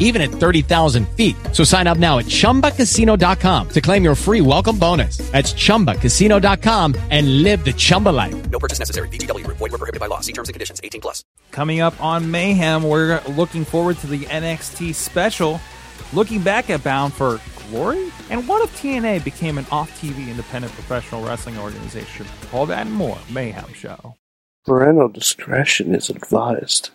even at 30,000 feet. So sign up now at chumbacasino.com to claim your free welcome bonus. That's chumbacasino.com and live the Chumba life. No purchase necessary. VGW Group. Void were prohibited by law. See terms and conditions. 18 plus. Coming up on Mayhem, we're looking forward to the NXT special. Looking back at Bound for Glory? And what if TNA became an off TV independent professional wrestling organization? All that and more. Mayhem Show. Parental discretion is advised.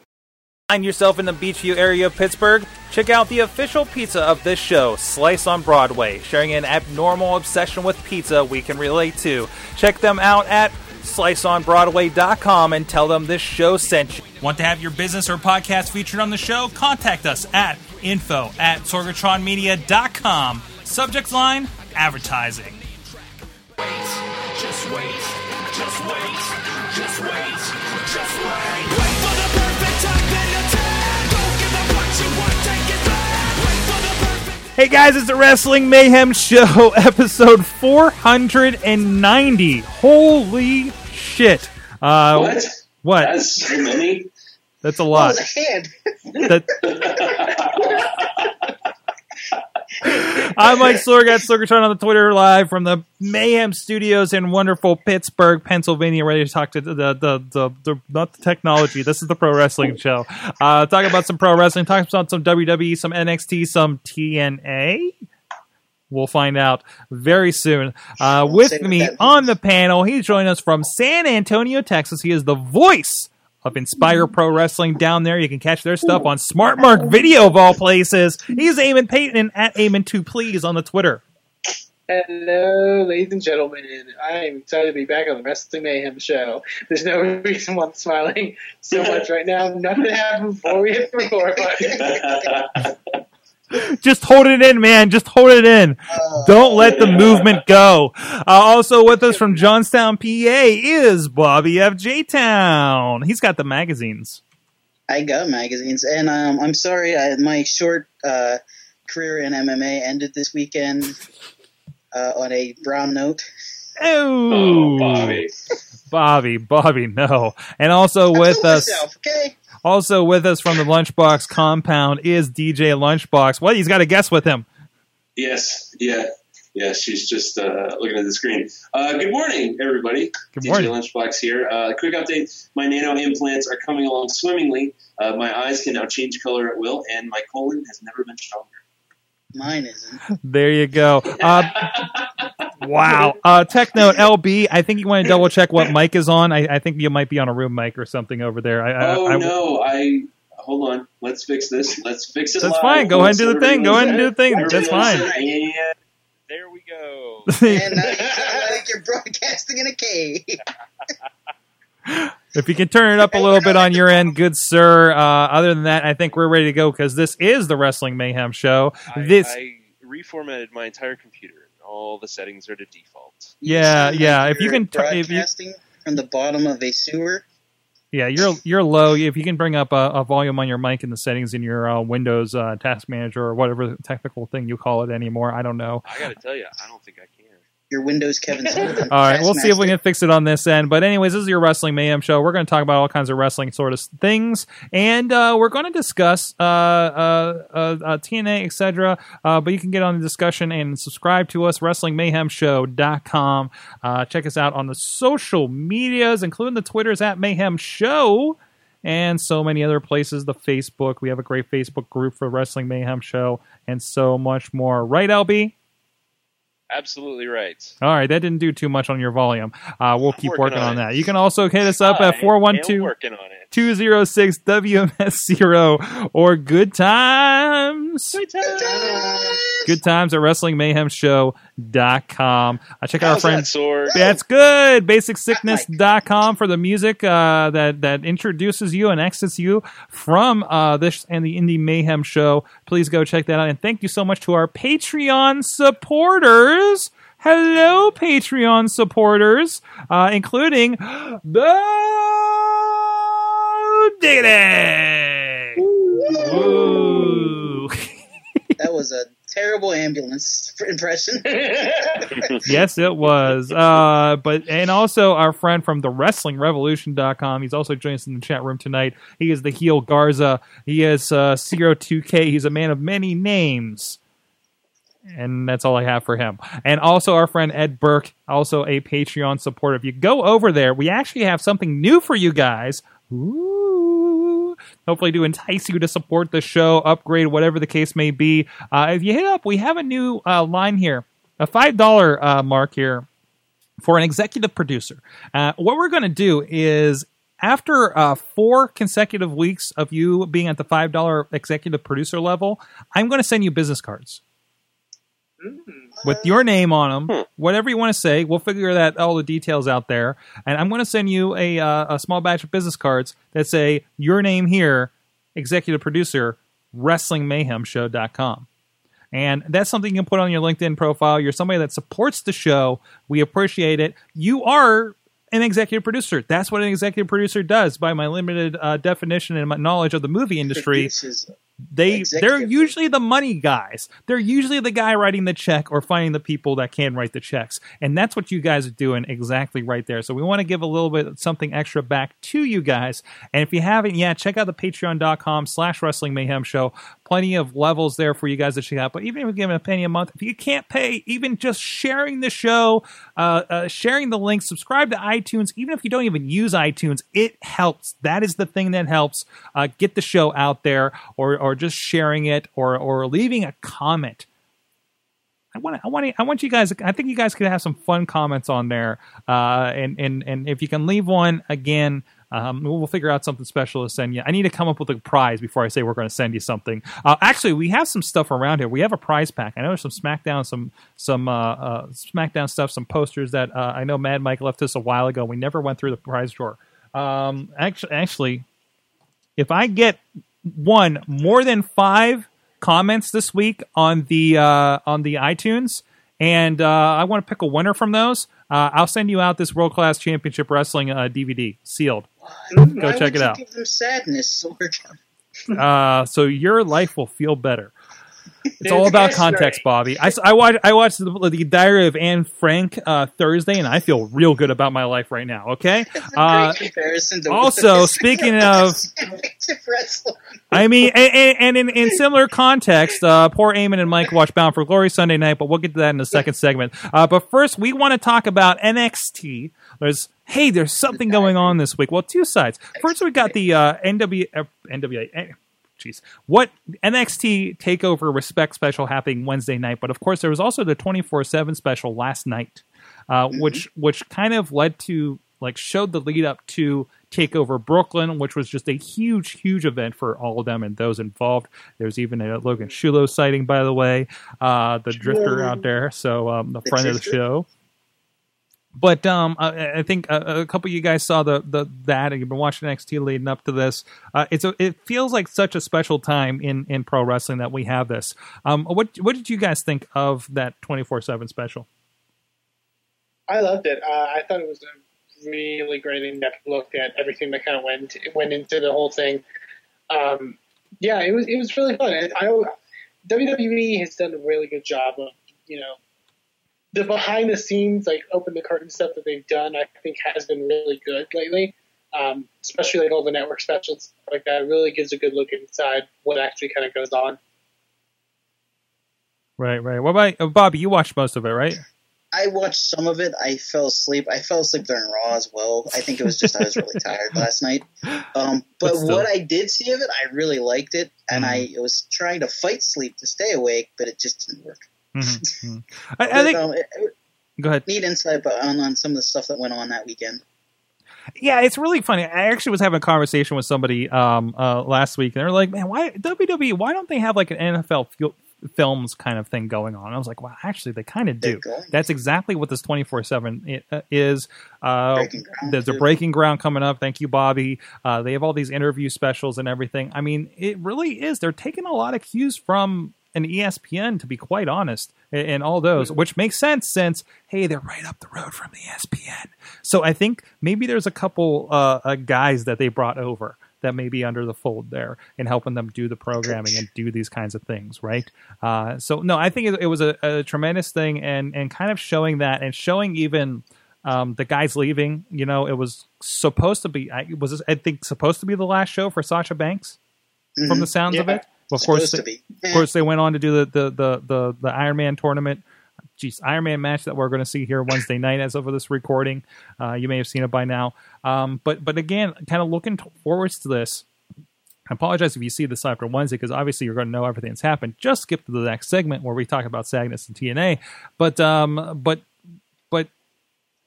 Find yourself in the Beechview area of Pittsburgh? Check out the official pizza of this show, Slice on Broadway, sharing an abnormal obsession with pizza we can relate to. Check them out at sliceonbroadway.com and tell them this show sent you. Want to have your business or podcast featured on the show? Contact us at info at sorgatronmedia.com. Subject line, advertising. Just wait, just wait, Hey guys, it's the Wrestling Mayhem Show, episode 490. Holy shit. Uh, What? What? That's so many. That's a lot. hand. That- I'm Mike Sorgat, Sorgatron on the Twitter live from the Mayhem Studios in wonderful Pittsburgh, Pennsylvania, ready to talk to the, the, the, the, the not the technology. This is the pro wrestling show. Uh, talk about some pro wrestling, talk about some WWE, some NXT, some TNA. We'll find out very soon. Uh, with me on the panel, he's joining us from San Antonio, Texas. He is the voice of Inspire Pro Wrestling down there. You can catch their stuff on Smart Mark Video of all places. He's Eamon Paton at Eamon2 Please on the Twitter. Hello, ladies and gentlemen. I am excited to be back on the Wrestling Mayhem show. There's no reason why I'm smiling so much right now. Nothing happened before we hit record button. Just hold it in, man. Just hold it in. Don't let the movement go. Uh, also with us from Johnstown, PA is Bobby F. J. Town. He's got the magazines. I got magazines, and um, I'm sorry, I, my short uh, career in MMA ended this weekend uh, on a brown note. Oh, Oh, Bobby. Bobby, Bobby, no. And also with us, myself, okay. Also with us from the Lunchbox compound is DJ Lunchbox. What? He's got a guest with him. Yes, yeah, yeah. She's just uh, looking at the screen. Uh, good morning, everybody. Good DJ morning. Lunchbox here. Uh, quick update: my nano implants are coming along swimmingly. Uh, my eyes can now change color at will, and my colon has never been stronger. Mine isn't. There you go. Uh, wow. Uh, Tech Note LB. I think you want to double check what mic is on. I, I think you might be on a room mic or something over there. I, I, oh I, no, I hold on. Let's fix this. Let's fix it. That's live. fine. Go ahead and do the thing. Go ahead and do the thing. That's fine. And There we go. And now you sound like you're broadcasting in a cave. If you can turn it up a little bit on your end, good sir. Uh, other than that, I think we're ready to go because this is the Wrestling Mayhem show. I, This, I reformatted my entire computer. and All the settings are to default. Yeah, sound yeah. If you you're can, tur- if you, from the bottom of a sewer. yeah, you're you're low. If you can bring up a, a volume on your mic in the settings in your uh, Windows uh, Task Manager or whatever technical thing you call it anymore, I don't know. I got to tell you, I don't think I can. Your Windows Kevin Sullivan. All right, we'll see if we can fix it on this end. But anyways, this is your Wrestling Mayhem show. We're going to talk about all kinds of wrestling sort of things, and uh, we're going to discuss uh, uh, uh, uh, TNA, etc. Uh, but you can get on the discussion and subscribe to us, WrestlingMayhemShow.com. Uh, check us out on the social medias, including the Twitters at Mayhem Show. And so many other places, the Facebook. We have a great Facebook group for Wrestling Mayhem Show, and so much more. Right, LB? Absolutely right. All right, that didn't do too much on your volume. Uh, we'll keep Working working on on that. You can also hit us up at am 412 working on it. 206 WMS0 or Good Times. Good times. Good Times at WrestlingMayhemShow.com. I check out our How's friend. that? That's good. BasicSickness.com for the music uh, that that introduces you and exits you from uh, this and the Indie Mayhem show. Please go check that out. And thank you so much to our Patreon supporters. Hello, Patreon supporters, uh, including the Diggity! Ooh. That was a terrible ambulance impression. yes, it was. Uh, but and also our friend from the WrestlingRevolution.com. He's also joining us in the chat room tonight. He is the heel Garza. He is uh, Zero Two K. He's a man of many names. And that's all I have for him. And also our friend Ed Burke, also a Patreon supporter. If you go over there, we actually have something new for you guys. Ooh. Hopefully, to entice you to support the show, upgrade, whatever the case may be. Uh, if you hit up, we have a new uh, line here, a five dollar uh, mark here for an executive producer. Uh, what we're going to do is after uh, four consecutive weeks of you being at the five dollar executive producer level, I'm going to send you business cards with your name on them, whatever you want to say. We'll figure that all the details out there, and I'm going to send you a uh, a small batch of business cards that say your name here, executive producer, WrestlingMayhemShow.com. And that's something you can put on your LinkedIn profile. You're somebody that supports the show. We appreciate it. You are an executive producer. That's what an executive producer does. By my limited uh, definition and my knowledge of the movie industry, Produces they they're usually the money guys. They're usually the guy writing the check or finding the people that can write the checks. And that's what you guys are doing exactly right there. So we want to give a little bit something extra back to you guys. And if you haven't yet, check out the patreon.com slash wrestling mayhem show. Plenty of levels there for you guys to check out. But even if you're giving a penny a month, if you can't pay, even just sharing the show, uh, uh, sharing the link, subscribe to iTunes, even if you don't even use iTunes, it helps. That is the thing that helps uh, get the show out there or, or just sharing it or, or leaving a comment. I want I want I want you guys. I think you guys could have some fun comments on there, uh, and and and if you can leave one again, um, we'll figure out something special to send you. I need to come up with a prize before I say we're going to send you something. Uh, actually, we have some stuff around here. We have a prize pack. I know there's some SmackDown, some some uh, uh, SmackDown stuff, some posters that uh, I know Mad Mike left us a while ago. We never went through the prize drawer. Um, actually, actually, if I get one more than five comments this week on the uh, on the iTunes, and uh, I want to pick a winner from those. Uh, I'll send you out this World Class Championship Wrestling uh, DVD sealed. Go Why check would it out. Give them sadness. Uh, so your life will feel better. It's all about history. context, Bobby. I, I watched I watched the, the Diary of Anne Frank uh, Thursday, and I feel real good about my life right now. Okay. Uh, also, speaking of. I mean, and, and, in, in similar context, uh, poor Eamon and Mike watch Bound for Glory Sunday night, but we'll get to that in the second segment. Uh, but first, we want to talk about NXT. There's hey, there's something going on this week. Well, two sides. First, we got the uh, NW, NWA. Jeez, what NXT Takeover Respect special happening Wednesday night? But of course, there was also the 24 seven special last night, uh, which which kind of led to like showed the lead up to Takeover Brooklyn, which was just a huge, huge event for all of them and those involved. There's even a Logan Shulo sighting, by the way, uh, the drifter out there, so um, the, The friend of the show. But um, I, I think a, a couple of you guys saw the, the that, and you've been watching NXT leading up to this. Uh, it's a, it feels like such a special time in, in pro wrestling that we have this. Um, what what did you guys think of that twenty four seven special? I loved it. Uh, I thought it was a really great in-depth look at everything that kind of went went into the whole thing. Um, yeah, it was it was really fun. And I, WWE has done a really good job of you know the behind the scenes like open the curtain stuff that they've done. I think has been really good lately. Um, especially like all the network specials like that. It really gives a good look inside what actually kind of goes on. Right, right. What about uh, Bobby? You watched most of it, right? I watched some of it. I fell asleep. I fell asleep during Raw as well. I think it was just I was really tired last night. Um, but But what I did see of it, I really liked it, and Mm-hmm. I was trying to fight sleep to stay awake, but it just didn't work. Mhm, mhm. I, think. um, it- it- Go ahead. neat insight but on, on some of the stuff that went on that weekend. Yeah, it's really funny. I actually was having a conversation with somebody um, uh, last week, and they're like, "Man, why WWE? Why don't they have like an NFL fil- films kind of thing going on?" I was like, "Well, actually, they kind of do. That's exactly what this twenty four seven is. Uh, Breaking ground, there's a breaking ground coming up. Thank you, Bobby. Uh, they have all these interview specials and everything. I mean, it really is. They're taking a lot of cues from an E ESPN, to be quite honest, and, and all those, which makes sense since hey, they're right up the road from the ESPN. So I think maybe there's a couple uh, uh, guys that they brought over that may be under the fold there and helping them do the programming and do these kinds of things, right? Uh, so no, I think it, it was a, a tremendous thing and and kind of showing that and showing even. Um, the guys leaving, you know, it was supposed to be. I was I think supposed to be the last show for Sasha Banks, from the sounds of it. Of course, they- of course, they went on to do the the the the, the Iron Man tournament. Geez, Iron Man match that we're going to see here Wednesday night as of this recording. Uh, you may have seen it by now. Um, but but again, kind of looking forwards to this. I apologize if you see this after Wednesday because obviously you're going to know everything that's happened. Just skip to the next segment where we talk about Sagnus and TNA. But um, but but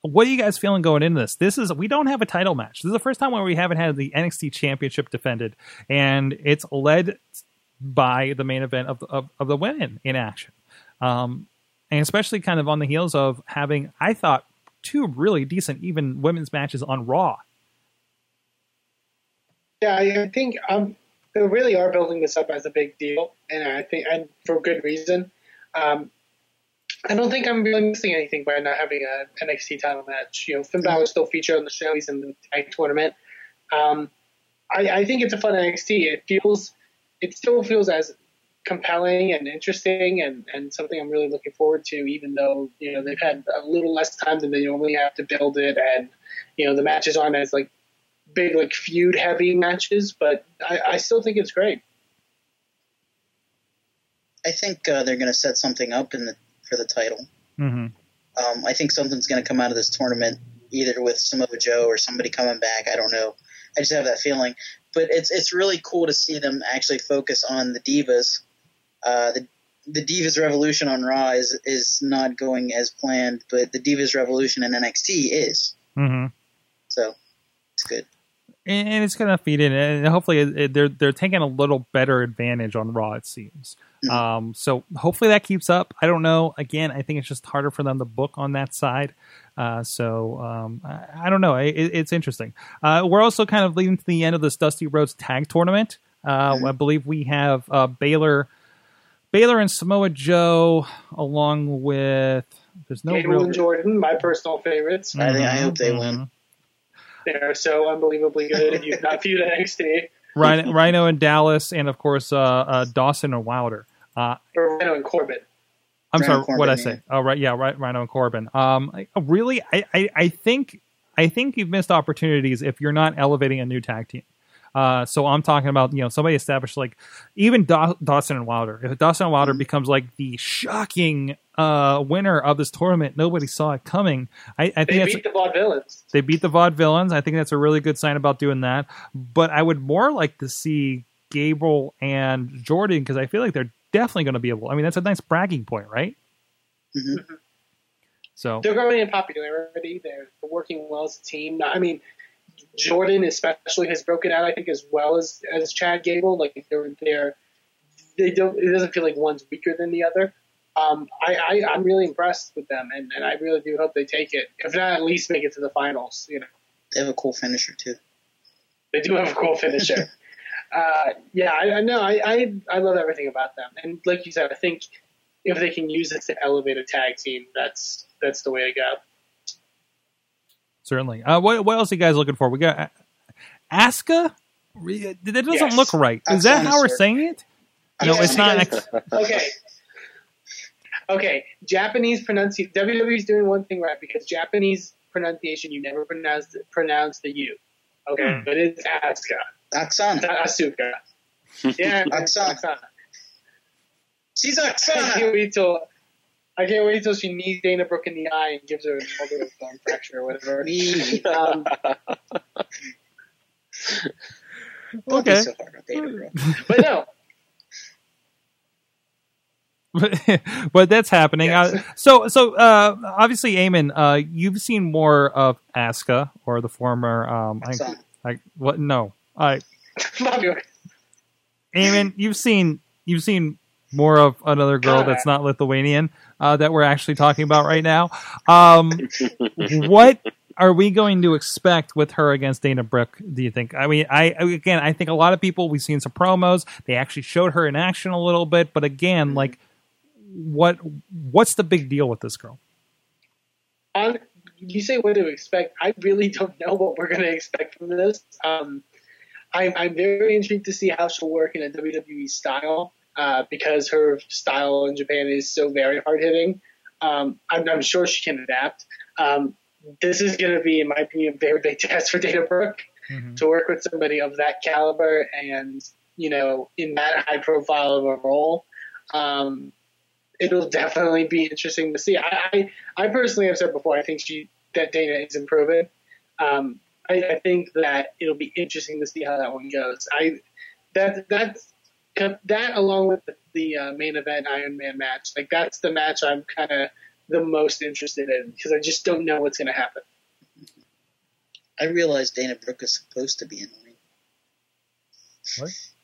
what are you guys feeling going into this? This is we don't have a title match. This is the first time where we haven't had the NXT Championship defended, and it's led by the main event of of, of the women in action, um, and especially kind of on the heels of having I thought two really decent even women's matches on Raw. Yeah, I think um, they really are building this up as a big deal, and I think and for good reason. Um, I don't think I'm really missing anything by not having a NXT title match. You know, Finn Balor still featured on the show. He's in the tag tournament. Um, I, I think it's a fun NXT. It feels, it still feels as compelling and interesting, and, and something I'm really looking forward to. Even though you know they've had a little less time than they normally have to build it, and you know the matches aren't as like big like feud heavy matches, but I, I still think it's great. I think uh, they're going to set something up in the for the title. Mm-hmm. Um, I think something's going to come out of this tournament, either with Samoa Joe or somebody coming back. I don't know. I just have that feeling. But it's it's really cool to see them actually focus on the divas. Uh, the the Divas Revolution on Raw is is not going as planned, but the Divas Revolution in NXT is. Mm-hmm. So it's good. and, and it's going to feed in, and hopefully it, it- they're they're taking a little better advantage on Raw. It seems. Um, so hopefully that keeps up. I don't know. Again, I think it's just harder for them to book on that side. Uh, so um, I, I don't know. It, it's interesting. Uh, we're also kind of leading to the end of this Dusty Rhodes Tag Tournament. Uh, I believe we have uh, Balor, Balor and Samoa Joe, along with there's no Gable real. and Jordan, my personal favorites. I, think, I hope they win. They're so unbelievably good. If you've not viewed NXT, Rhyno, Rhyno and Dallas, and of course uh, uh, Dawson and Wilder. Uh, or Rhyno and Corbin. I'm Rhyno sorry, what I Corbin, say? Oh, right, yeah, right, Rhyno and Corbin. Um, I- really, I, I, I think, I think you've missed opportunities if you're not elevating a new tag team. Uh, so I'm talking about you know somebody established like even Daw- Dawson and Wilder. If Dawson and Wilder becomes like the shocking uh, winner of this tournament, nobody saw it coming. I, I think They beat the Vaudevillains. they beat the Vaudevillains. I think that's a really good sign about doing that. But I would more like to see Gable and Jordan because I feel like they're definitely going to be able. I mean, that's a nice bragging point, right? Mhm. So They're growing in popularity. They're working well as a team. I mean, Jordan especially has broken out. I think as well as as Chad Gable. Like they're they're they don't. It doesn't feel like one's weaker than the other. Um, I, I I'm really impressed with them, and, and I really do hope they take it. If not, at least make it to the finals. You know, They have a cool finisher too. they do have a cool finisher. uh, yeah, I, I know. I, I I love everything about them, and like you said, I think if they can use this to elevate a tag team, that's that's the way to go. certainly. Uh, what what else are you guys looking for? We got Asuka. That doesn't Yes. look right. Is that how we're saying it? No, Yes, it's not. okay. Okay, Japanese pronunciation. WWE's doing one thing right because Japanese pronunciation, you never pronounce pronounce the U. Okay, Hmm. but it's Asuka, Oksana. not Asuka. Yeah, Oksana. Oksana. She's I can't Oksana. wait till I can't wait till she knees Dana Brooke in the eye and gives her a mother bone fracture or whatever. Me. Um, Don't be Okay. so hard on Dana Brooke. but no, but, but that's happening. Yes. Uh, so, so uh, obviously, Eamon, uh, you've seen more of Asuka or the former. Um, I, Oksana. I what? No, I Fabio. Eamon, you've seen you've seen more of another girl that's not Lithuanian uh, that we're actually talking about right now. Um, what are we going to expect with her against Dana Brooke? Do you think? I mean, I again, I think a lot of people we've seen some promos. They actually showed her in action a little bit, but again, like, what what's the big deal with this girl? on you say what to expect. I really don't know what we're going to expect from this. Um, I'm, I'm very intrigued to see how she'll work in a WWE style uh, because her style in Japan is so very hard hitting. Um, I'm, I'm sure she can adapt. Um, this is going to be, in my opinion, a very big test for Dana Brooke Mhm. to work with somebody of that caliber and you know in that high profile of a role. Um, it'll definitely be interesting to see. I, I, I personally have said before, I think she that Dana is improving. Um, I, I think that it'll be interesting to see how that one goes. I that that's that along with the, the uh, main event Iron Man match, like that's the match I'm kind of the most interested in because I just don't know what's going to happen. I realized Dana Brooke is supposed to be annoying.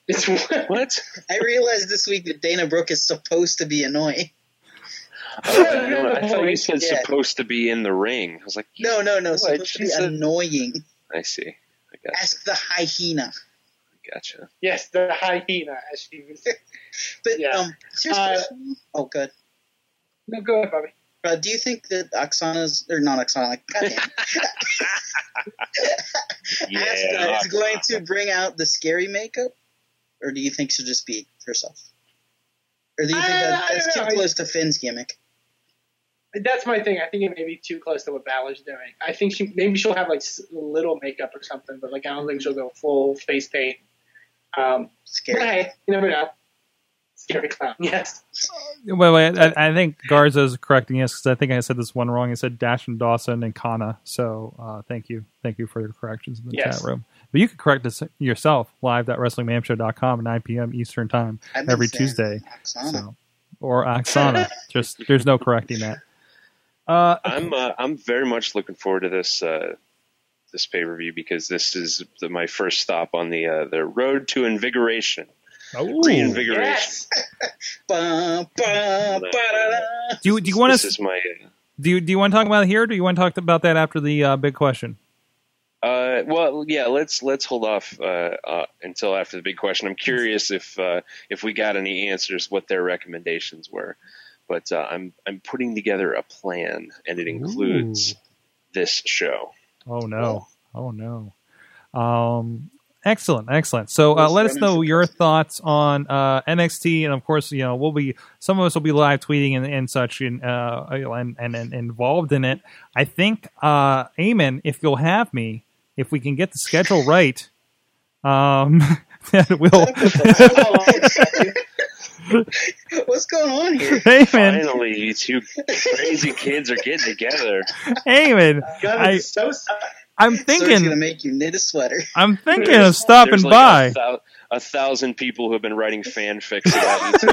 It's what? I realized this week that Dana Brooke is supposed to be annoying. Oh, no, I thought you said Yeah. supposed to be in the ring. I was like, No, no, no. What? Supposed to be She's a- annoying. I see. I got Ask the hyena. gotcha. yes, the hyena as she was. But Yeah. um, serious Uh, question. Oh, good. No, go ahead, Bobby. Uh, do you think that Oksana's or not Oksana? Goddamn. Yeah. Asuka is going to bring out the scary makeup, or do you think she'll just be herself? Or do you think I- that, I that's don't too know. I- close to Finn's gimmick? That's my thing. I think it may be too close to what Balor's doing. I think she maybe she'll have like little makeup or something, but like I don't think she'll go full face paint. Um, Scary. but hey, you never know. Scary clown. Yes. Wait, wait. I, I think Garza is correcting us because I think I said this one wrong. He said Dash and Dawson and Kana. So uh, thank you, thank you for your corrections in the Yes. chat room. But you can correct this yourself live at WrestlingMayhemShow.com at 9 p.m. Eastern time every Tuesday. Oksana. So, or Oksana. Just there's no correcting that. Uh, I'm uh, I'm very much looking forward to this uh, this pay per view because this is the, my first stop on the uh, the road to invigoration, reinvigoration. Yes. Ba, ba, ba-da-da. do you do you want This to is my do you do you want to talk about it here? Or do you want to talk about that after the uh, big question? Uh, well, yeah. Let's let's hold off uh, uh, until after the big question. I'm curious if uh, if we got any answers, what their recommendations were. But uh, I'm I'm putting together a plan, and it includes this show. Oh no! Oh no! Um, excellent, excellent. So uh, let us know your thoughts on uh, NXT, and of course, you know we'll be some of us will be live tweeting and, and such, and, uh, and and and involved in it. I think, uh, Eamon, if you'll have me, if we can get the schedule right, um, that will. What's going on here? Eamon, Finally, you two crazy kids are getting together. Eamon, God, I, so, I'm Sorry's gonna thinking, make you knit a sweater. I'm thinking of stopping like by. A, thou- a thousand people who have been writing fanfics about you.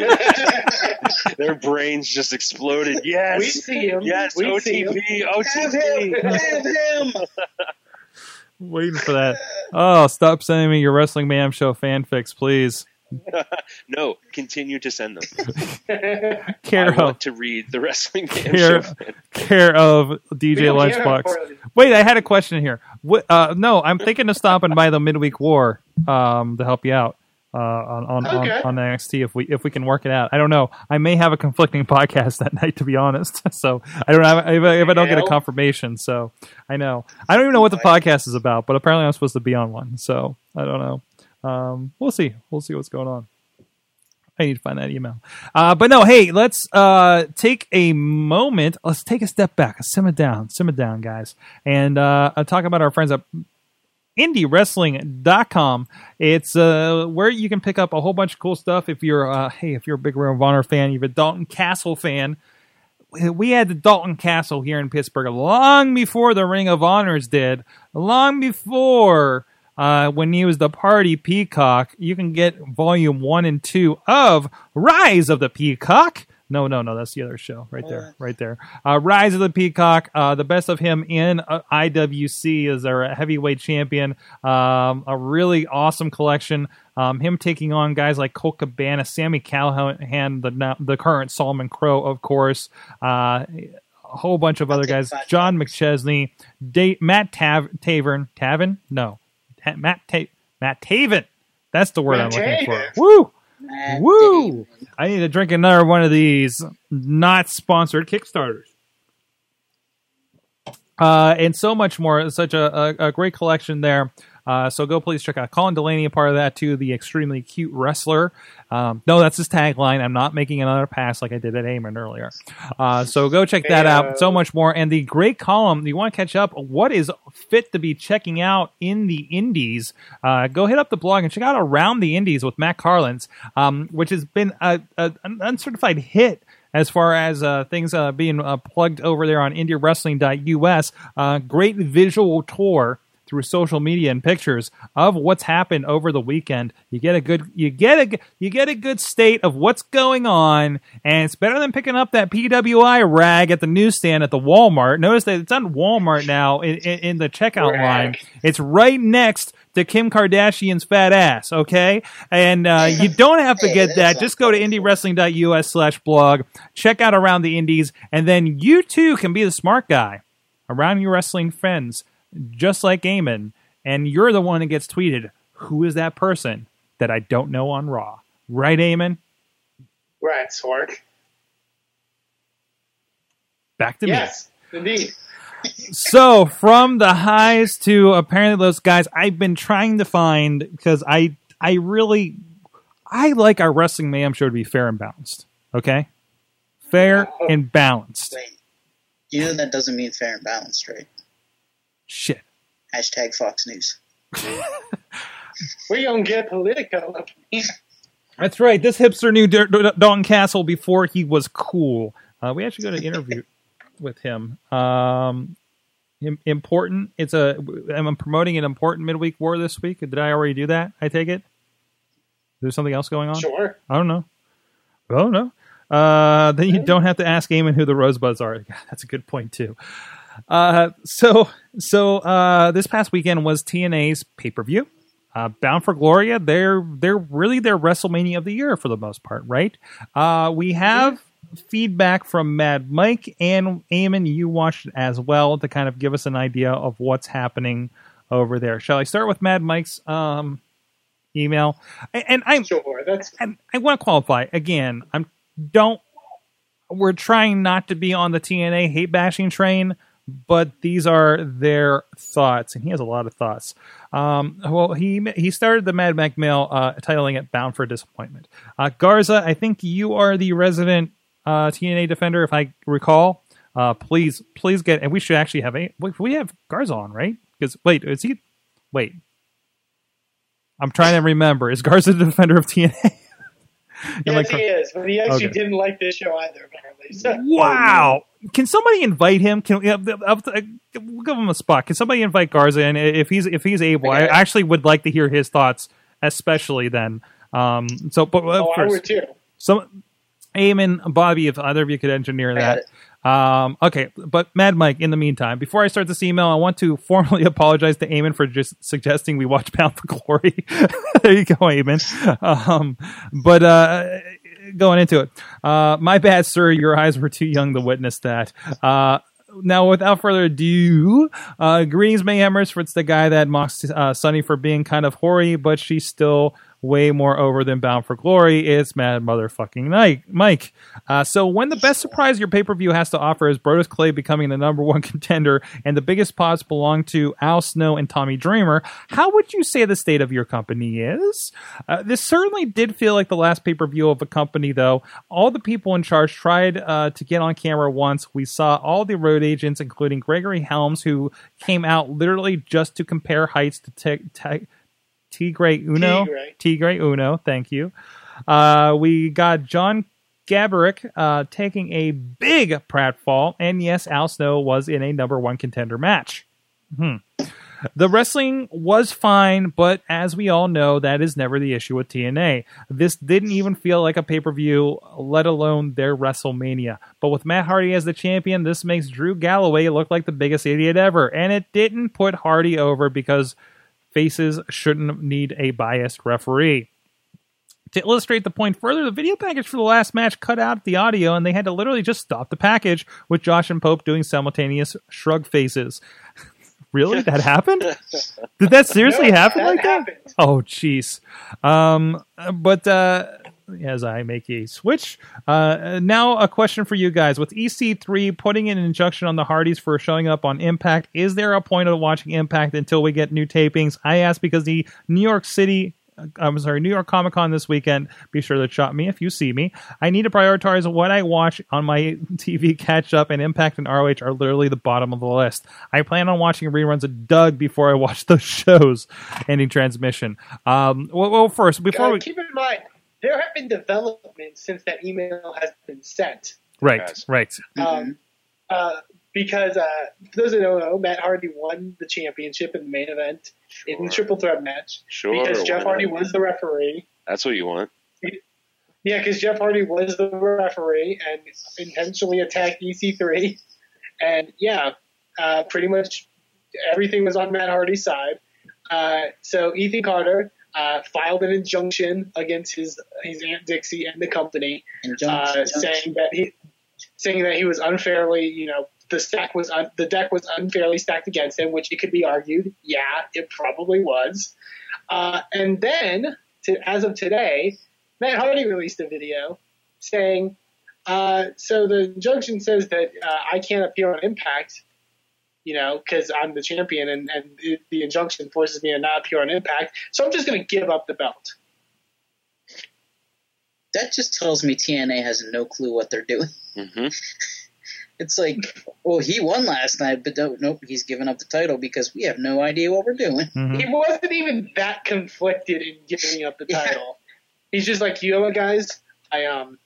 two. Their brains just exploded. Yes. We Yes, see him. yes, we see him. OTP, Have him! OTP. Have him! Waiting for that. Oh, stop sending me your Wrestling Mayhem Show fanfics, please. No, continue to send them. Care I of, want to read the Wrestling Man care, Show. care of DJ We don't Lunchbox. Wait, I had a question here. What, uh, no, I'm thinking of stopping by the midweek war um, to help you out uh, on on, Okay. on on NXT if we if we can work it out. I don't know. I may have a conflicting podcast that night, to be honest. So I don't have if I, if I don't get a confirmation. So I know I don't even know what the podcast is about, but apparently I'm supposed to be on one. So I don't know. Um, we'll see. We'll see what's going on. I need to find that email. Uh, but no, hey, let's uh, take a moment. Let's take a step back. Simmer down. Simmer down, guys. And uh, uh, talk about our friends at indiewrestling.com. It's uh, where you can pick up a whole bunch of cool stuff. If you're, uh, hey, if you're a big Ring of Honor fan, you're a Dalton Castle fan. We had the Dalton Castle here in Pittsburgh long before the Ring of Honors did, long before uh, when he was the Party Peacock. You can get volume one and two of Rise of the Peacock. No, no, no, that's the other show right there, right there. Uh, Rise of the Peacock, uh, the best of him in uh, IWC as our heavyweight champion. Um, a really awesome collection. Um, him taking on guys like Colt Cabana, Sami Callihan, the the current Solomon Crowe, of course. Uh, a whole bunch of other guys. John McChesney, Da- Matt Tav- Tavern, Tavern, no, Matt Ta- Matt Taven. That's the word Matt I'm looking for. Woo! Matt Woo! Damon. I need to drink another one of these not sponsored Kickstarters. Uh, and so much more. It's such a, a, a great collection there. Uh, so go please check out Colin Delaney, a part of that too, the extremely cute wrestler. Um, no, that's his tagline. I'm not making another pass like I did at Eamon earlier. Uh, so go check that out. So much more. And the great column, you want to catch up, what is fit to be checking out in the Indies? Uh, go hit up the blog and check out Around the Indies with Matt Carlins, um, which has been a, a, an uncertified hit as far as uh, things uh, being uh, plugged over there on IndieWrestling.us. Uh, great visual tour through social media and pictures of what's happened over the weekend. You get a good you get a you get a good state of what's going on, and it's better than picking up that PWI rag at the newsstand at the Walmart. Notice that it's on Walmart now in, in, in the checkout line. It's right next to Kim Kardashian's fat ass, okay? And uh, you don't have to get that. Just go to indiewrestling.us slash blog, check out Around the Indies, and then you too can be the smart guy around your wrestling friends, just like Eamon. And you're the one that gets tweeted, who is that person that I don't know on Raw? Right, Eamon? Right, Sorg. Back to me. Yes, indeed. so from the highs to apparently those guys i've been trying to find because i i really i like our wrestling mayhem show to be fair and balanced okay fair and balanced Wait, you know that doesn't mean fair and balanced, right? Shit Hashtag Fox News. We don't get political. that's right this hipster knew D- D- dalton castle before he was cool uh, we actually got an interview with him um important it's a i'm promoting an important midweek war this week did i already do that i take it there's something else going on Sure. I don't know. I don't know. Uh, then you don't have to ask Eamon who the Rosebuds are. God, that's a good point too. Uh, so so uh, this past weekend was TNA's pay per view. Uh, Bound for Gloria, they're they're really their WrestleMania of the year for the most part, right? Uh, we have feedback from Mad Mike and Eamon. You watched it as well to kind of give us an idea of what's happening over there. Shall I start with Mad Mike's um, email? And, and I'm Sure. That's and I want to qualify again. I'm don't. We're trying not to be on the TNA hate bashing train, but these are their thoughts, and he has a lot of thoughts. Um, well, he he started the Mad Mac mail uh, titling it "Bound for Disappointment." Uh, Garza, I think you are the resident uh, TNA defender, if I recall. Uh, please, please get, and we should actually have a. We have Garza on, right? Because wait, is he? Wait, I'm trying to remember. Is Garza the defender of TNA? Yes, cor- he is, but he actually Okay. didn't like this show either. Apparently. So, Wow! Can somebody invite him? Can I'll- I'll- we'll give him a spot? Can somebody invite Garza? And if he's if he's able, I actually would like to hear his thoughts, especially then. Um, so, but uh, Oh, I would too. so Eamon, Bobby, if either of you could engineer that. Um, okay, but Mad Mike, in the meantime, before I start this email, I want to formally apologize to Eamon for just suggesting we watch Bound for Glory. there you go, Eamon. Um, but uh, going into it, uh, my bad, sir. Your eyes were too young to witness that. Uh, now, without further ado, uh, greetings, Mayhemers. For it's the guy that mocks uh, Sunny for being kind of hoary, but she's still way more over than Bound for Glory. It's Mad Motherfucking Night, Mike. Uh, so, when the best surprise your pay per view has to offer is Brodus Clay becoming the number one contender, and the biggest spots belong to Al Snow and Tommy Dreamer, how would you say the state of your company is? Uh, this certainly did feel like the last pay per view of a company, though. All the people in charge tried uh, to get on camera once. We saw all the road agents, including Gregory Helms, who came out literally just to compare heights to te- te- Tigre Uno. Tigre. Tigre Uno, thank you. Uh, we got John Gaberick uh, taking a big pratfall, and yes, Al Snow was in a number one contender match. Hmm. The wrestling was fine, but as we all know, that is never the issue with TNA. This didn't even feel like a pay per view, let alone their WrestleMania. But with Matt Hardy as the champion, this makes Drew Galloway look like the biggest idiot ever. And it didn't put Hardy over because faces shouldn't need a biased referee. To illustrate the point further, the video package for the last match cut out the audio, and they had to literally just stop the package with Josh and Pope doing simultaneous shrug faces. really? That happened? Did that seriously No, happen that like that? Oh, jeez. Um, but uh, as I make a switch. Uh, now, a question for you guys: With EC3 putting an injunction on the Hardys for showing up on Impact, is there a point of watching Impact until we get new tapings? I ask because the New York City I'm sorry, New York Comic Con this weekend. Be sure to shop me if you see me. I need to prioritize what I watch on my TV catch up, and Impact and ROH are literally the bottom of the list. I plan on watching reruns of Doug before I watch those shows. Ending transmission. Um, well, well, first before Uh, we keep in mind, there have been developments since that email has been sent. right, right. Um, uh, because uh, for those who don't know, Matt Hardy won the championship in the main event in the triple threat match. Sure, Because Jeff Hardy not? was the referee. That's what you want. Yeah, because Jeff Hardy was the referee and intentionally attacked EC3. And yeah, uh, pretty much everything was on Matt Hardy's side. Uh, so Ethan Carter uh, filed an injunction against his his aunt Dixie and the company, uh, saying that he saying that he was unfairly, you know, the stack was un- the deck was unfairly stacked against him, which it could be argued, yeah, it probably was. Uh, and then, to, as of today, Matt Hardy released a video saying, uh, so the injunction says that uh, I can't appear on Impact, you know, because I'm the champion, and, and it, the injunction forces me to not appear on Impact. So I'm just going to give up the belt. That just tells me TNA has no clue what they're doing. hmm It's like, well, he won last night, but don't, nope, he's giving up the title because we have no idea what we're doing. Mhm. He wasn't even that conflicted in giving up the Yeah. title. He's just like, you know what, guys, I um,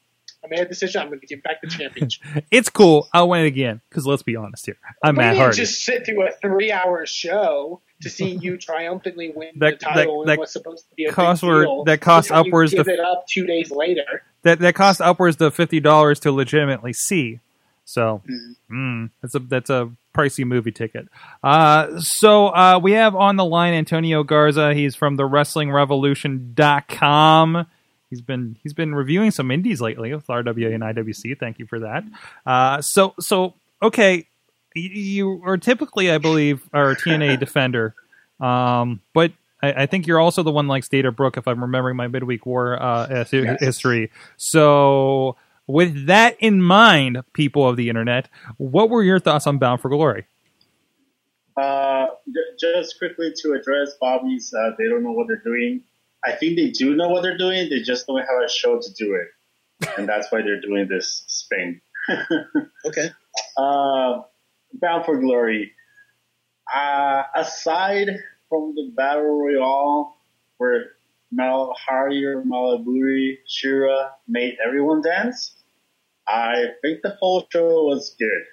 I made a decision. I'm going to give back the championship. It's cool. I'll win it again because let's be honest here. I'm Matt Hardy. just sit through a three-hour show to see you triumphantly win That- the title that- in what's supposed to be a cost that cost upwards Give to- it up two days later. that that costs upwards to fifty dollars to legitimately see. So Mhm. mm, that's a that's a pricey movie ticket. Uh, so uh, we have on the line Antonio Garza. He's from the wrestling WrestlingRevolution.com. He's been he's been reviewing some indies lately with RWA and IWC. Thank you for that. Uh, so so okay, you, you are typically, I believe, are a TNA defender, um, but I, I think you're also the one like Dana Brooke, if I'm remembering my midweek war uh, his- Yes. history. So, with that in mind, people of the internet, what were your thoughts on Bound for Glory? Uh, just quickly to address Bobby's, uh, they don't know what they're doing. I think they do know what they're doing. They just don't have a show to do it, and that's why they're doing this spin. Okay. uh, Bound for Glory. Uh, aside from the battle royale where Mal Hari or Mahabali Shera made everyone dance, I think the whole show was good.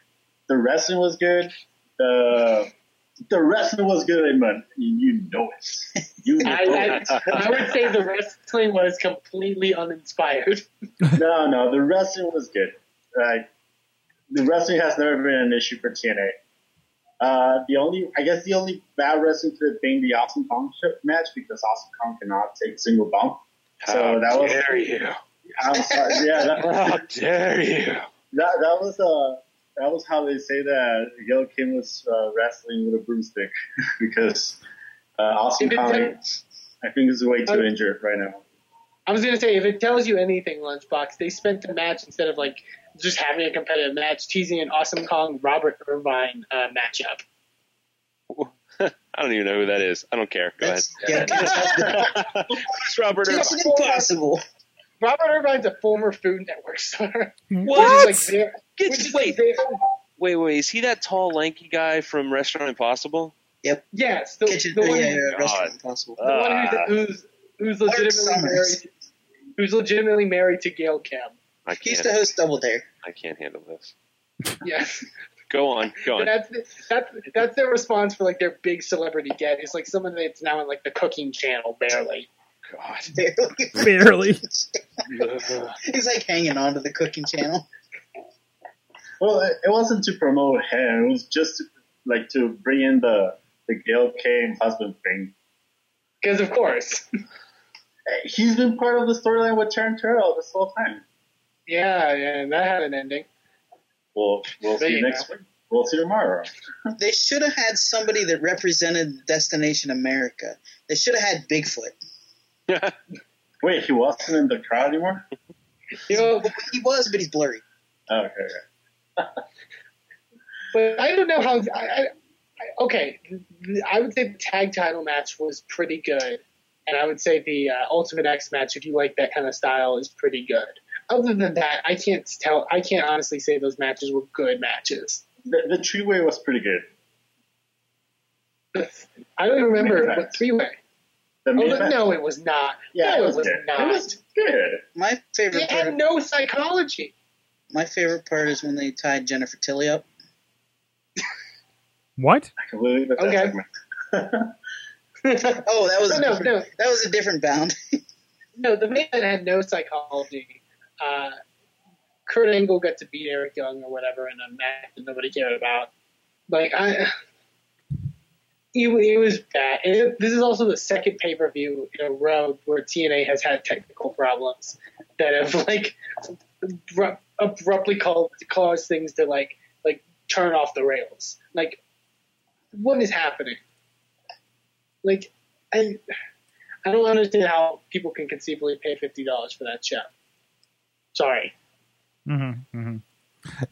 The wrestling was good. The the wrestling was good, man. You know it. You know I, it. I, I would say the wrestling was completely uninspired. no, no, the wrestling was good. Like the wrestling has never been an issue for TNA. Uh, the only, I guess, the only bad wrestling could have been the Awesome Kong match because Awesome Kong cannot take a single bump. So How that was, dare you? I'm sorry, yeah, that, How dare you? that, that was uh, that was how they say that Gail Kim was uh, wrestling with a broomstick because uh, Awesome If Kong, I think, is way too Um, injured right now. I was gonna say if it tells you anything, Lunchbox, they spent the match instead of like just having a competitive match, teasing an Awesome Kong Robert Irvine uh, matchup. I don't even know who that is. I don't care. Go That's, ahead. yeah, Who's Robert Irvine? impossible. Robert Irvine's a former Food Network star. What? Which is like their- Get- which is wait. their- Wait, wait. Is he that tall, lanky guy from Restaurant Impossible? Yep. Yes, the, Kitchen, the one, yeah, yeah, restaurant impossible. the one Ah. who's, who's who's legitimately married, who's legitimately married to Gail Kim. I can't. to host Double Dare. I can't handle this. Yes. Go on. Go on. That's that's that's their response for like their big celebrity get. It's like someone that's now in like the cooking channel, barely. God. Barely. He's like hanging on to the cooking channel. Well, it, it wasn't to promote him. It was just to, like to bring in the the Gail Kim husband thing. Because of course, He's been part of the storyline with Taryn Terrell this whole time. yeah, yeah, and that had an ending. We'll we'll There see you next go. week. We'll see tomorrow. They should have had somebody that represented Destination America. They should have had Bigfoot. Wait, he wasn't in the crowd anymore? You know, He was, but he's blurry. Oh, okay, okay. but I don't know how. I, I, I- okay, I would say the tag title match was pretty good, and I would say the uh, Ultimate X match, if you like that kind of style, is pretty good. Other than that, I can't tell. I can't honestly say those matches were good matches. The, the three way was pretty good. I don't remember what three way. The Oh, main but no, it was not. yeah, no, it was, good. not. It was good. My favorite It had part. no psychology. My favorite part is when they tied Jennifer Tilly up. What? I can believe it. Okay. segment. Oh, that was No, a no, different, no. that was a different bound. No, the main event had no psychology. Uh, Kurt Angle got to beat Eric Young or whatever in a match that nobody cared about. Like I, it, it was bad. It, this is also the second pay per view in a row where TNA has had technical problems that have like abru- abruptly called, caused things to like like turn off the rails. Like, what is happening? Like, I. I don't understand how people can conceivably pay fifty dollars for that show. Sorry. Mm-hmm, mm-hmm.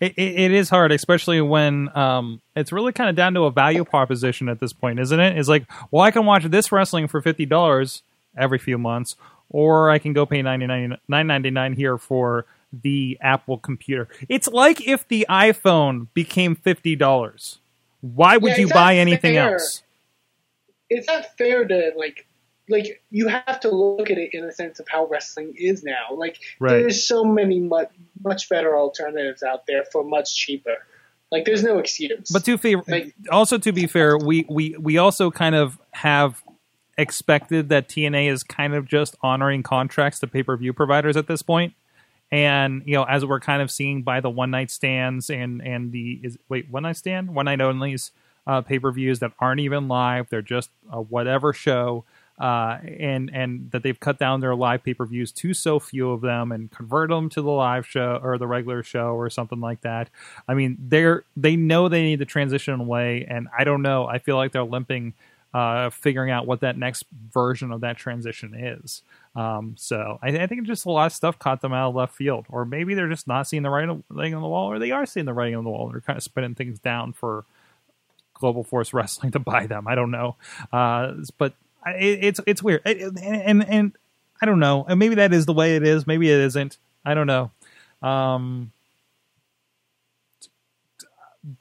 It, it, it is hard, especially when um, it's really kind of down to a value proposition at this point, isn't it? It's like, well, I can watch this wrestling for fifty dollars every few months, or I can go pay nine ninety nine here for the Apple computer. It's like if the iPhone became fifty dollars. Why would Yeah, you buy anything fair. else? It's not fair to like like you have to look at it in the sense of how wrestling is now. Like Right. there's so many much much better alternatives out there for much cheaper. Like there's no excuse. But to be Like- also to be fair, we, we we also kind of have expected that TNA is kind of just honoring contracts to pay per view providers at this point. And you know, as we're kind of seeing by the one night stands and and the is wait one night stand one night onlys uh, pay per views that aren't even live, they're just a whatever show. Uh, and and that they've cut down their live pay per views to so few of them and convert them to the live show or the regular show or something like that. I mean, they're they know they need to transition away, and I don't know. I feel like they're limping, uh, figuring out what that next version of that transition is. Um, so I, I think just a lot of stuff caught them out of left field, or maybe they're just not seeing the writing on the wall, or they are seeing the writing on the wall. They're kind of spinning things down for Global Force Wrestling to buy them. I don't know, uh, but it, it's it's weird, and, and and I don't know. And maybe that is the way it is. Maybe it isn't. I don't know. Um,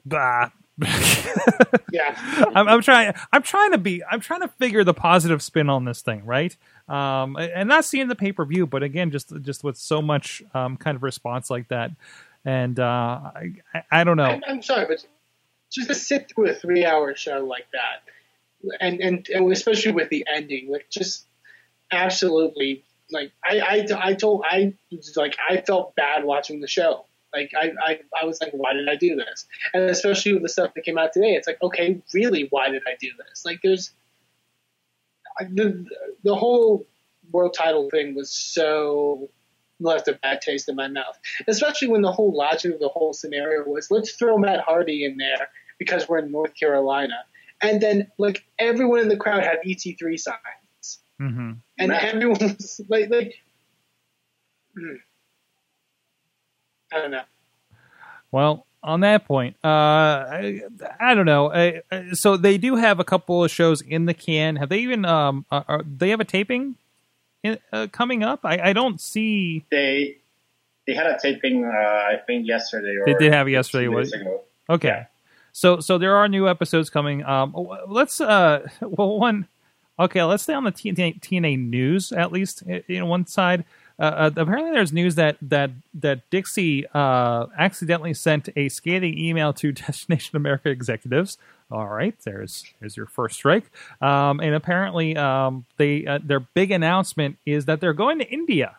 bah. yeah. I'm, I'm trying. I'm trying to be. I'm trying to figure the positive spin on this thing, right? Um, and not seeing the pay per view, but again, just just with so much um, kind of response like that, and uh, I, I, I don't know. I'm, I'm sorry, but just to sit through a three hour show like that, and, and especially with the ending, like just absolutely like I I I told I like I felt bad watching the show. Like I, I I was like, why did I do this? And especially with the stuff that came out today, it's like, okay, really, why did I do this? Like, there's the the whole world title thing was so left a bad taste in my mouth. Especially when the whole logic of the whole scenario was let's throw Matt Hardy in there because we're in North Carolina. And then like everyone in the crowd had EC3 signs. hmm And Matt- everyone was like like hmm. I don't know. Well, on that point, uh, I, I don't know. I, I- so they do have a couple of shows in the can. Have they even? Um, uh, are, they have a taping in, uh, coming up. I, I don't see. They they had a taping, uh, I think, yesterday. Or They did have it yesterday, two days was- ago. Okay. So so there are new episodes coming. Um, let's uh, well one. Okay, let's stay on the TNA, TNA news at least. In one side, uh, uh, apparently there's news that that that Dixie uh, accidentally sent a scathing email to Destination America executives. All right, there's there's your first strike. Um, and apparently, um, they uh, their big announcement is that they're going to India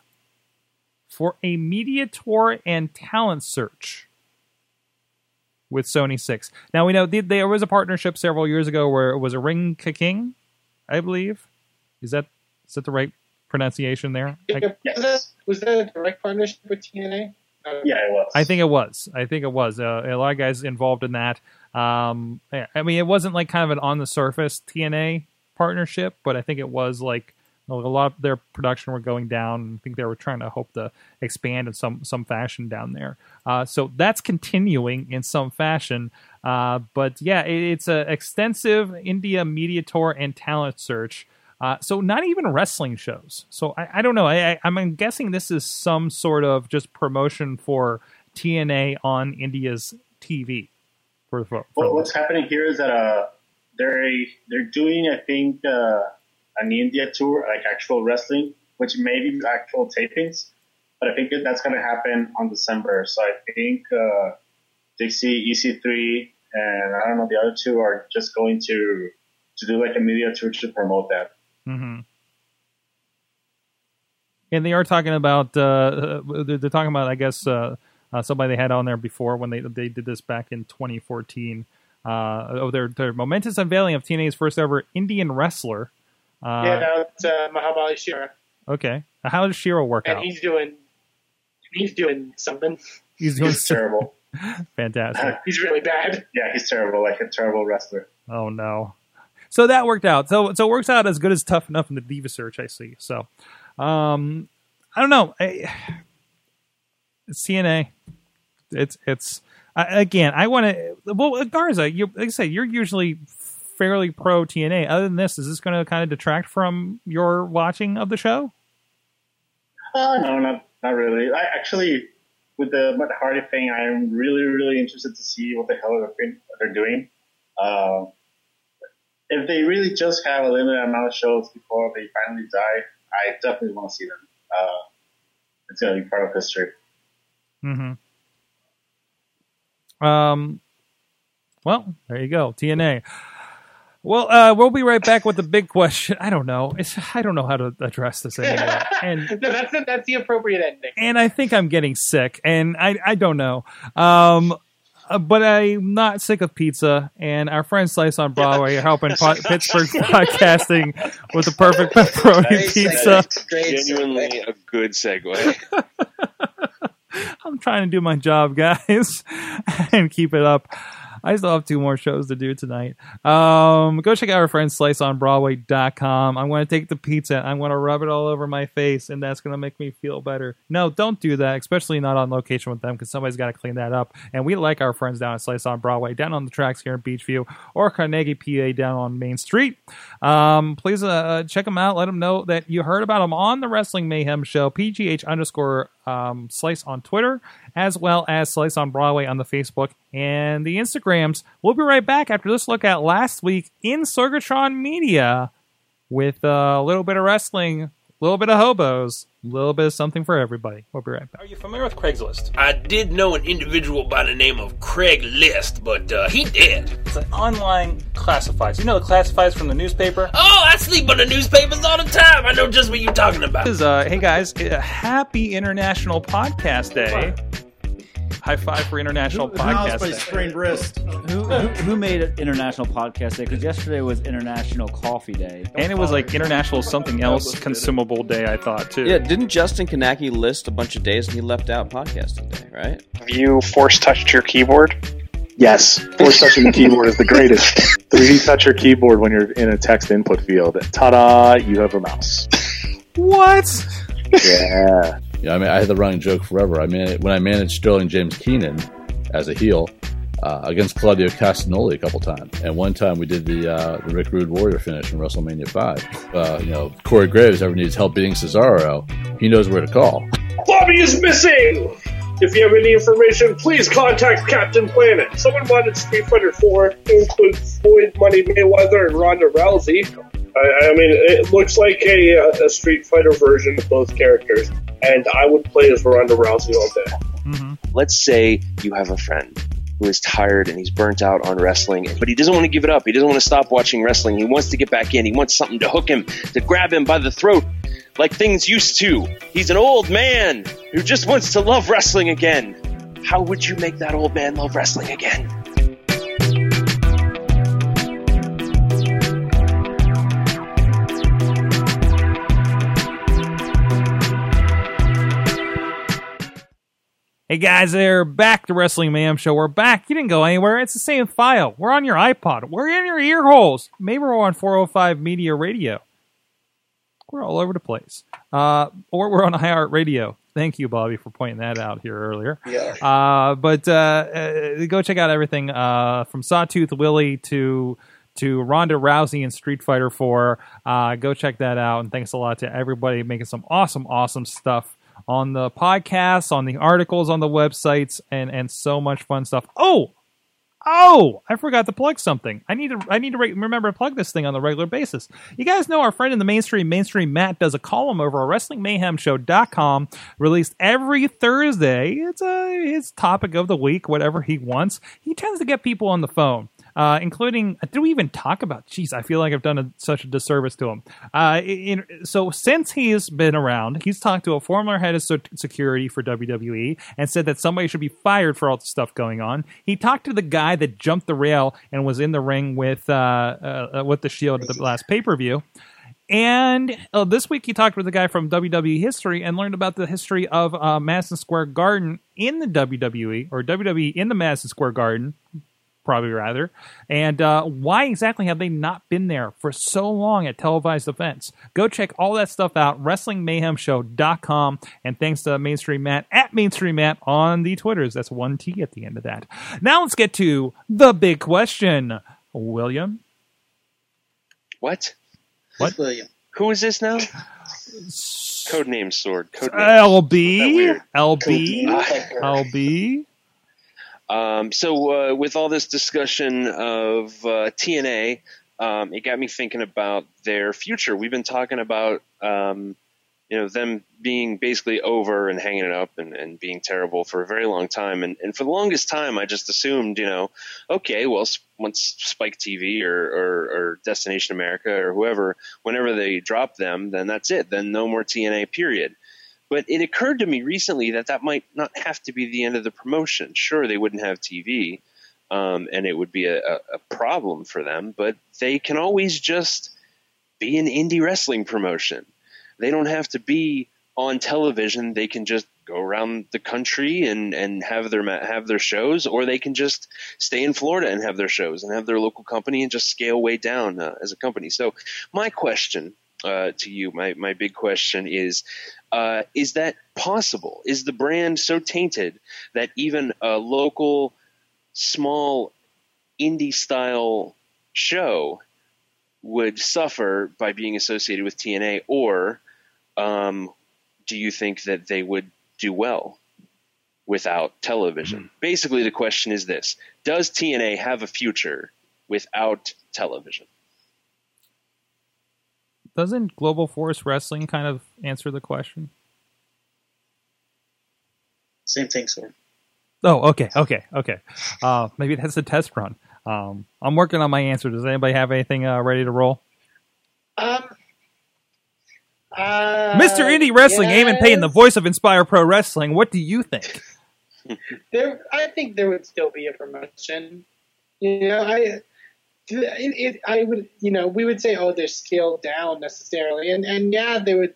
for a media tour and talent search with Sony Six. Now we know th- there was a partnership several years ago where it was a Ring Ka King, I believe. Is that is that the right pronunciation there? I, Was, that, was that a direct partnership with TNA? Yeah, it was. I think it was. I think it was. Uh, a lot of guys involved in that. Um, I I mean, it wasn't like kind of an on the surface TNA partnership, but I think it was like A lot of their production were going down. I think they were trying to hope to expand in some some fashion down there. Uh, so that's continuing in some fashion. Uh, but yeah, it, it's an extensive India media tour and talent search. Uh, so not even wrestling shows. So I, I don't know. I, I'm guessing this is some sort of just promotion for TNA on India's TV. For, for, for Well, what's happening here is that uh, they're they're doing, I think, uh, an India tour, like actual wrestling, which may be actual tapings, but I think that's going to happen on December. So I think uh, Dixie, EC3, and I don't know the other two are just going to to do like a media tour to promote that. hmm And they are talking about uh, they're they're talking about I guess uh, uh, somebody they had on there before when they they did this back in 2014. Uh, oh, their their momentous unveiling of TNA's first ever Indian wrestler. Uh, yeah, no, it's uh, Mahabali Shera, Okay, how does Shera work and out? he's doing he's doing something. He's doing He's terrible. fantastic. He's really bad. Yeah, he's terrible, like a terrible wrestler. Oh no. So that worked out. So so it works out as good as tough enough in the diva search. I see. So, um, I don't know. I, it's TNA. It's it's I, again. I want to. Well, Garza, you like I said, you're usually fairly pro TNA. Other than this, is this going to kind of detract from your watching of the show? Uh, no, not not really. I actually, with the Matt Hardy thing, I'm really, really interested to see what the hell they're, doing- Uh, if they really just have a limited amount of shows before they finally die, I definitely want to see them. Uh, it's gonna be part of history. Mm-hmm. Um. Well, there you go, TNA. Well, uh, we'll be right back with the big question. I don't know. It's, I don't know how to address this anymore. and no, that's the, that's the appropriate ending. and I think I'm getting sick, and I I don't know. Um, uh, but I'm not sick of pizza, and our friend Slice on Broadway are helping po- Pittsburgh podcasting with the perfect pepperoni Great pizza. Genuinely segue. a good segue. I'm trying to do my job, guys, and keep it up. I still have two more shows to do tonight. Um, go check out our friend sliceonbroadway.com. I'm going to take the pizza. I'm going to rub it all over my face, and that's going to make me feel better. No, don't do that, especially not on location with them, because somebody's got to clean that up. And we like our friends down at Slice on Broadway, down on the tracks here in Beechview, or Carnegie, PA, down on Main Street. Um, please uh, check them out. Let them know that you heard about them on the Wrestling Mayhem Show, PGH underscore um, Slice on Twitter, as well as Slice on Broadway on the Facebook and the Instagrams. We'll be right back after this look at last week in Sorgatron Media with a little bit of wrestling, a little bit of hobos, a little bit of something for everybody. We'll be right back. Are you familiar with Craigslist? I did know an individual by the name of Craig List, but uh, he dead. It's an online classifieds. You know the classifieds from the newspaper? Oh, I sleep on the newspapers all the time. I know just what you're talking about. This is, uh, hey guys, uh, happy International Podcast Day. High five for International Podcast Day. sprained wrist. Who, who, who made it International Podcast Day? Because yesterday was International Coffee Day. And it was like International something else consumable day, I thought, too. Yeah, didn't Justin Kanaki list a bunch of days and he left out podcasting day, right? Have you force touched your keyboard? Yes, force touching the keyboard is the greatest. 3D touch your keyboard when you're in a text input field. Ta-da! You have a mouse. What? Yeah. Yeah, I mean, I had the running joke forever. I mean, when I managed Sterling James Keenan as a heel uh, against Claudio Castagnoli a couple times, and one time we did the uh, the Rick Rude Warrior finish in WrestleMania Five. Uh, you know, Corey Graves ever needs help beating Cesaro, he knows where to call. Bobby is missing! If you have any information, please contact Captain Planet. Someone wanted Street Fighter 4 to include Floyd Money Mayweather and Ronda Rousey. I, I mean, it looks like a, uh, a Street Fighter version of both characters, and I would play as Ronda Rousey all day. Mm-hmm. Let's say you have a friend who is tired and he's burnt out on wrestling, but he doesn't want to give it up. He doesn't want to stop watching wrestling. He wants to get back in. He wants something to hook him, to grab him by the throat, like things used to. He's an old man who just wants to love wrestling again. How would you make that old man love wrestling again? Hey guys, they're back to Wrestling Mayhem Show. We're back. You didn't go anywhere. It's the same file. We're on your iPod. We're in your ear holes. Maybe we're on 405 Media Radio. We're all over the place. Uh, or we're on iHeartRadio. Thank you, Bobby, for pointing that out here earlier. Yeah. Uh, but uh, uh, go check out everything uh, from Sawtooth Willie to to Ronda Rousey and Street Fighter 4. Uh, go check that out. And thanks a lot to everybody making some awesome, awesome stuff on the podcasts, on the articles, on the websites, and and so much fun stuff. Oh, Oh, I forgot to plug something. I need to I need to re- remember to plug this thing on the regular basis. You guys know our friend in the mainstream, mainstream Matt does a column over at WrestlingMayhemShow.com, released every Thursday. It's a his topic of the week, whatever he wants. He tends to get people on the phone. Uh, including, did we even talk about? Jeez, I feel like I've done a, such a disservice to him. Uh, in, so since he's been around, he's talked to a former head of security for WWE and said that somebody should be fired for all the stuff going on. He talked to the guy that jumped the rail and was in the ring with uh, uh, with the Shield at the last pay per view. And uh, this week he talked with a guy from WWE history and learned about the history of uh, Madison Square Garden in the WWE or WWE in the Madison Square Garden, probably rather. And uh, why exactly have they not been there for so long at televised events? Go check all that stuff out, WrestlingMayhemShow.com. And thanks to Mainstream Matt at Mainstream Matt on the Twitters. That's one T at the end of that. Now let's get to the big question. William? What? What? William. Who is this now? Codename Sword. Codename. LB, LB, LB. Um, so uh, with all this discussion of uh, TNA, um, it got me thinking about their future. We've been talking about um, you know them being basically over and hanging it up and, and being terrible for a very long time. And, and for the longest time, I just assumed you know, okay, well, once Spike TV or, or, or Destination America or whoever, whenever they drop them, then that's it. Then no more TNA. Period. But it occurred to me recently that that might not have to be the end of the promotion. Sure, they wouldn't have TV, um, and it would be a, a, problem for them, but they can always just be an indie wrestling promotion. They don't have to be on television. They can just go around the country and, and have their have their shows, or they can just stay in Florida and have their shows and have their local company and just scale way down uh, as a company. So, my question uh, to you, my my big question is: uh, Is that possible? Is the brand so tainted that even a local, small, indie style show would suffer by being associated with TNA, or um, do you think that they would do well without television? Basically, the question is this: Does TNA have a future without television? Doesn't Global Force Wrestling kind of answer the question? Same thing, sir. Oh, okay, okay, okay. Uh, maybe that's a test run. Um, I'm working on my answer. Does anybody have anything uh, ready to roll? Um, uh, Mr. Indie Wrestling, Eamon Paton, the voice of Inspire Pro Wrestling. What do you think? there, I think there would still be a promotion. You know, I, it, it, I would, you know, we would say, oh, they're scaled down necessarily, and and yeah, they would,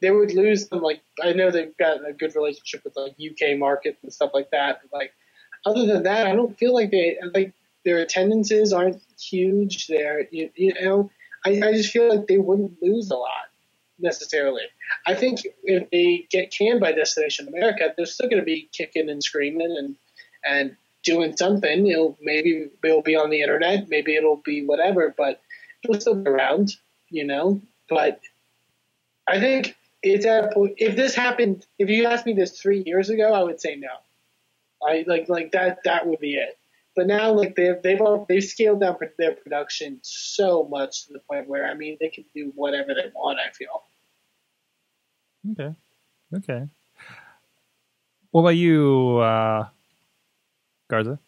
they would lose them. Like I know they've got a good relationship with like UK markets and stuff like that. But like, other than that, I don't feel like they like their attendances aren't huge. There, you, you know, I, I just feel like they wouldn't lose a lot necessarily. I think if they get canned by Destination America, they're still going to be kicking and screaming and and doing something. You know, maybe it'll be on the internet, maybe it'll be whatever, but it'll still be around. You know, but I think it's at a point. If this happened, if you asked me this three years ago, I would say no. I like like that. That would be it. But now, like they've they've all, they've scaled down their production so much to the point where I mean they can do whatever they want. I feel. Okay, okay. What about you, uh, Garza?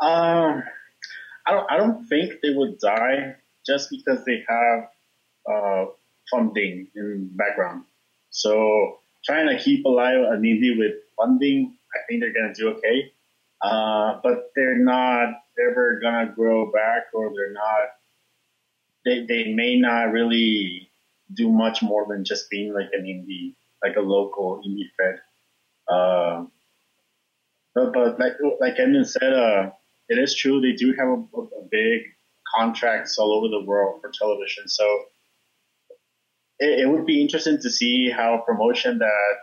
Um, I don't. I don't think they would die just because they have uh, funding in background. So trying to keep alive an indie with funding, I think they're gonna do okay. Uh, but they're not ever gonna grow back, or they're not. They they may not really do much more than just being like an indie, like a local indie fed. Uh, but, but like like Edmund said, uh, it is true they do have a, a big contracts all over the world for television. So it, it would be interesting to see how a promotion that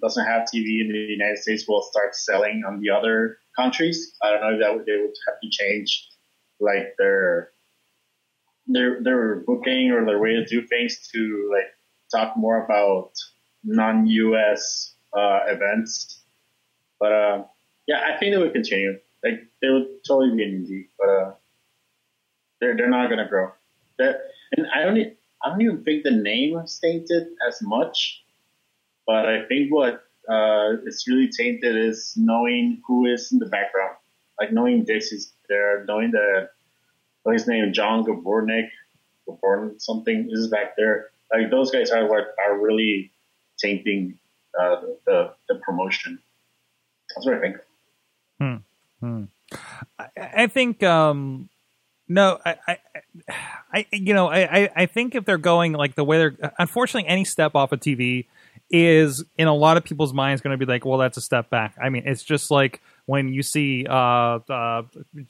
doesn't have TV in the United States will start selling on the other countries. I don't know if that would, they would have to change like their their their booking or their way to do things to like talk more about non-US uh, events. But uh, yeah, I think they would continue. Like they would totally be an indie, but uh, they're they're not gonna grow. That and I don't e- I don't even think the name tainted as much, but I think what uh, is really tainted is knowing who is in the background, like knowing Dix is there, knowing that what his name is John Gabornik, Gaborn something is back there. Like those guys are what are really tainting uh, the the promotion. That's what I think. Hmm. Hmm. I, I think um no I, I I you know I, I think if they're going like the way they're unfortunately any step off of TV is in a lot of people's minds going to be like well that's a step back. I mean it's just like when you see uh uh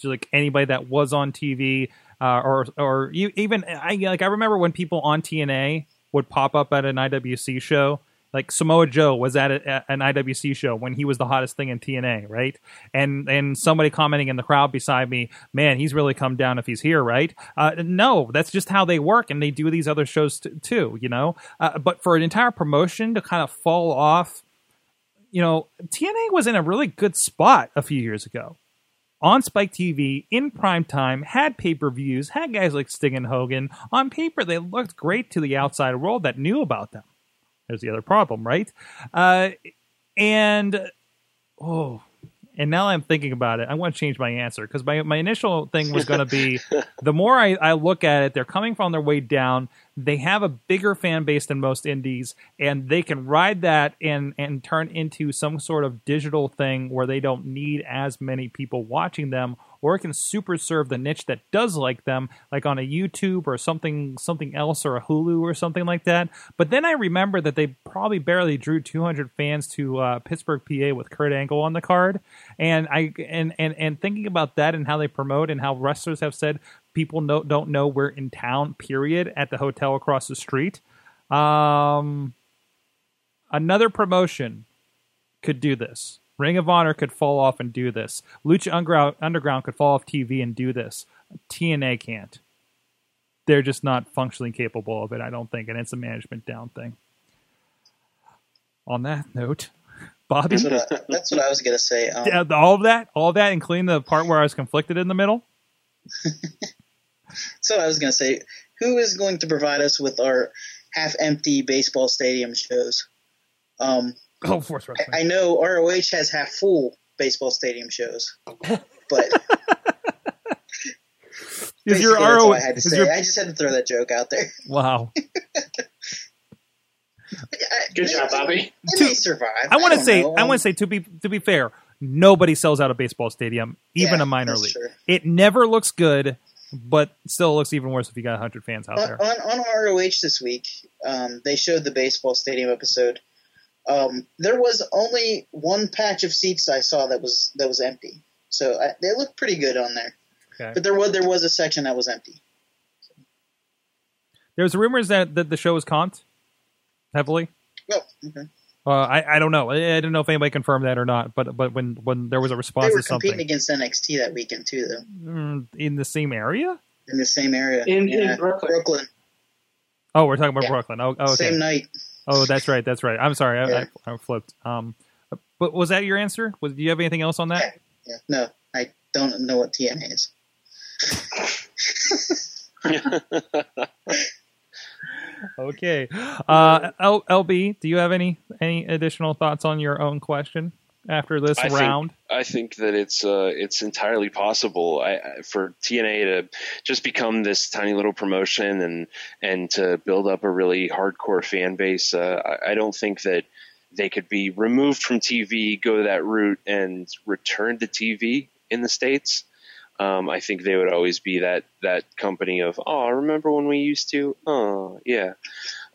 like anybody that was on TV uh, or or you even I like I remember when people on TNA would pop up at an IWC show like Samoa Joe was at, a, at an IWC show when he was the hottest thing in TNA, right? And and somebody commenting in the crowd beside me, man, he's really come down if he's here, right? Uh, no, that's just how they work, and they do these other shows t- too, you know. Uh, but for an entire promotion to kind of fall off, you know, TNA was in a really good spot a few years ago. On Spike TV, in prime time, had pay per views, had guys like Sting and Hogan. On paper, they looked great to the outside world that knew about them. There's the other problem, right? Uh, and oh, and now I'm thinking about it. I want to change my answer because my my initial thing was going to be the more I, I look at it, they're coming from their way down. They have a bigger fan base than most indies, and they can ride that and and turn into some sort of digital thing where they don't need as many people watching them, or it can super serve the niche that does like them, like on a YouTube or something something else or a Hulu or something like that. But then I remember that they probably barely drew 200 fans to uh, Pittsburgh, PA, with Kurt Angle on the card, and I and and and thinking about that and how they promote and how wrestlers have said people don't know we're in town. Period at the hotel across the street. Um, another promotion could do this. Ring of Honor could fall off and do this. Lucha Underground, could fall off TV and do this. TNA can't. They're just not functionally capable of it, I don't think, and it's a management down thing. On that note, Bobby, That's what I, that's what I was gonna say. Um, Yeah, all of that, all of that, including the part where I was conflicted in the middle. So I was going to say, who is going to provide us with our half-empty baseball stadium shows? Um, Oh, Force Wrestling. I, I know ROH has half-full baseball stadium shows, but Is your basically that's all RO I had to say. your- I just had to throw that joke out there. Wow. Good job, Bobby. They may survive. I want to say, know. I want to say, to be to be fair, nobody sells out a baseball stadium, even Yeah, a minor league. true. It never looks good, but still looks even worse if you got hundred fans out on, there. on, on ROH this week, um, they showed the baseball stadium episode. Um, there was only one patch of seats I saw that was that was empty, so I, they looked pretty good on there. Okay. But there was there was a section that was empty. There's rumors that, that the show was comped heavily. Oh, okay. Uh, I I don't know. I, I don't know if anybody confirmed that or not. But but when when there was a response, They response were to something competing against NXT that weekend too, though, Mm, in the same area. in the same area In- in Brooklyn. Brooklyn, Oh, we're talking about Yeah. Brooklyn. Oh, oh, okay. same night. Oh, that's right. That's right. I'm sorry. I, Yeah. I, I flipped. Um, but was that your answer? Was do you have anything else on that? Yeah, no, I don't know what TNA is. Okay. Uh, L- LB, do you have any any additional thoughts on your own question after this I think- round? I think that it's uh, it's entirely possible I, I- for TNA to just become this tiny little promotion and and to build up a really hardcore fan base. Uh, I, I don't think that they could be removed from TV, go that route, and return to TV in the states. Um, I think they would always be that that company of oh, remember when we used to? Oh, yeah.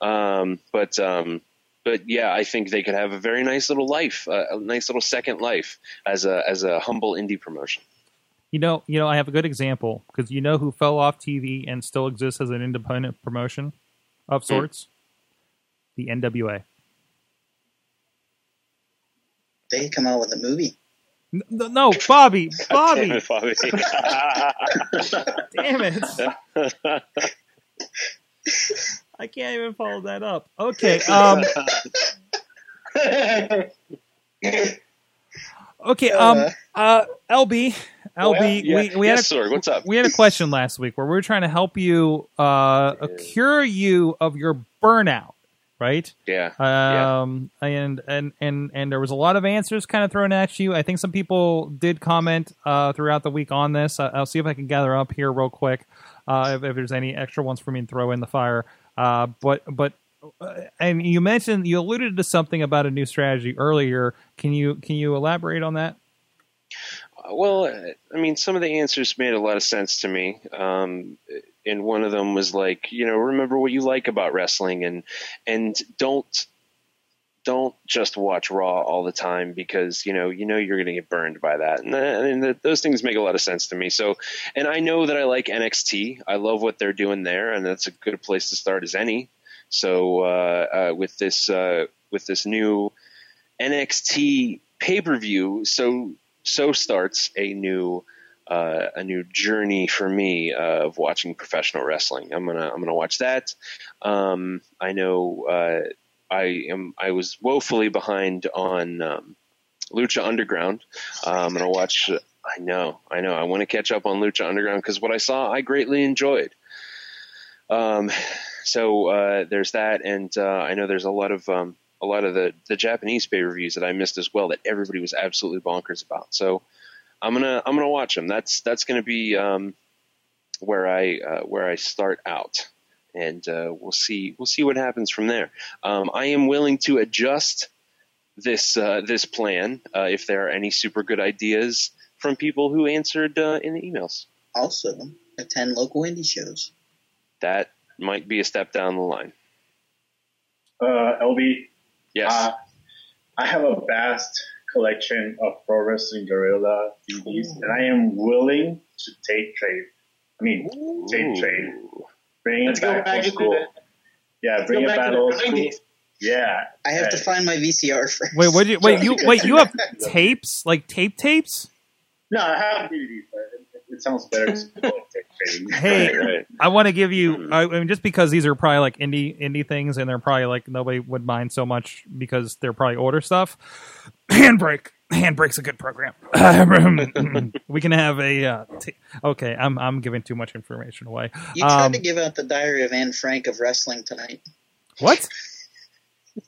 Um, but um, but yeah, I think they could have a very nice little life, uh, a nice little second life as a as a humble indie promotion. You know, you know, I have a good example because you know who fell off TV and still exists as an independent promotion of sorts. the NWA? They come out with a movie. N- No, Bobby, Bobby. Damn it, Bobby. Damn it. I can't even follow that up. Okay. Um, okay. Um. Uh. LB. LB. Yeah. We we had Yes, a, Sorg, what's up? We had a question last week where we were trying to help you uh cure you of your burnout, right? Yeah. Um. And and and and there was a lot of answers kind of thrown at you. I think some people did comment uh throughout the week on this. I- I'll see if I can gather up here real quick. Uh, if, if there's any extra ones for me to throw in the fire. Uh, but but uh, and you mentioned you alluded to something about a new strategy earlier. Can you can you elaborate on that? Well, I mean, some of the answers made a lot of sense to me. Um, and one of them was like, you know, remember what you like about wrestling, and and don't don't just watch Raw all the time because you know you know you're going to get burned by that, and, and th- those things make a lot of sense to me. So, and I know that I like NXT. I love what they're doing there, and that's a good place to start as any. So, uh, uh, with this uh, with this new NXT pay per view, so so starts a new uh, a new journey for me uh, of watching professional wrestling. I'm gonna I'm gonna watch that. Um, I know uh, I am I was woefully behind on um, Lucha Underground. Uh, I'm gonna watch. I know I know I want to catch up on Lucha Underground because what I saw I greatly enjoyed. Um, so uh, there's that, and uh, I know there's a lot of um, a lot of the, the Japanese pay reviews that I missed as well that everybody was absolutely bonkers about. So I'm gonna I'm gonna watch them. That's that's gonna be um, where I uh, where I start out, and uh, we'll see we'll see what happens from there. Um, I am willing to adjust this uh, this plan uh, if there are any super good ideas from people who answered uh, in the emails. Also, attend local indie shows. That might be a step down the line. Uh, LB. Yes. Uh, I have a vast collection of Pro Wrestling Guerrilla DVDs, and I am willing to take trade. I mean, tape trade. Bring Let's it go back, back old into school. the- yeah, let's bring go it back back to the old school. 90s. Yeah. I have to find my VCR first. Wait, what? You, wait, you wait. You have tapes like tape tapes? No, I have DVDs, but it, it sounds better to call it. Hey, I want to give you. Mm. I, I mean, just because these are probably like indie indie things, and they're probably like nobody would mind so much because they're probably older stuff. Handbrake, Handbrake's a good program. we can have a. Uh, t- okay, I'm I'm giving too much information away. You tried Um, to give out the Diary of Anne Frank of wrestling tonight. what?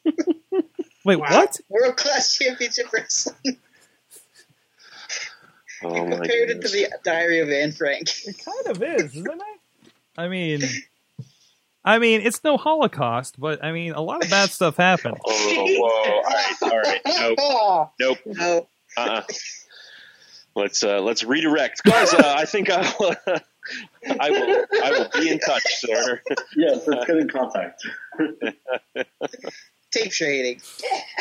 Wait, what? World Class Championship Wrestling. Oh my Compared it to the Diary of Anne Frank. It kind of is, isn't it? I mean, I mean, it's no Holocaust, but I mean, a lot of bad stuff happened. Oh, whoa! All right, all right. Nope, nope. No. Uh-uh. Let's uh, let's redirect, guys. Uh, I think I will. I will. I will be in touch, sir. Yes, let's get in contact. Tape trading.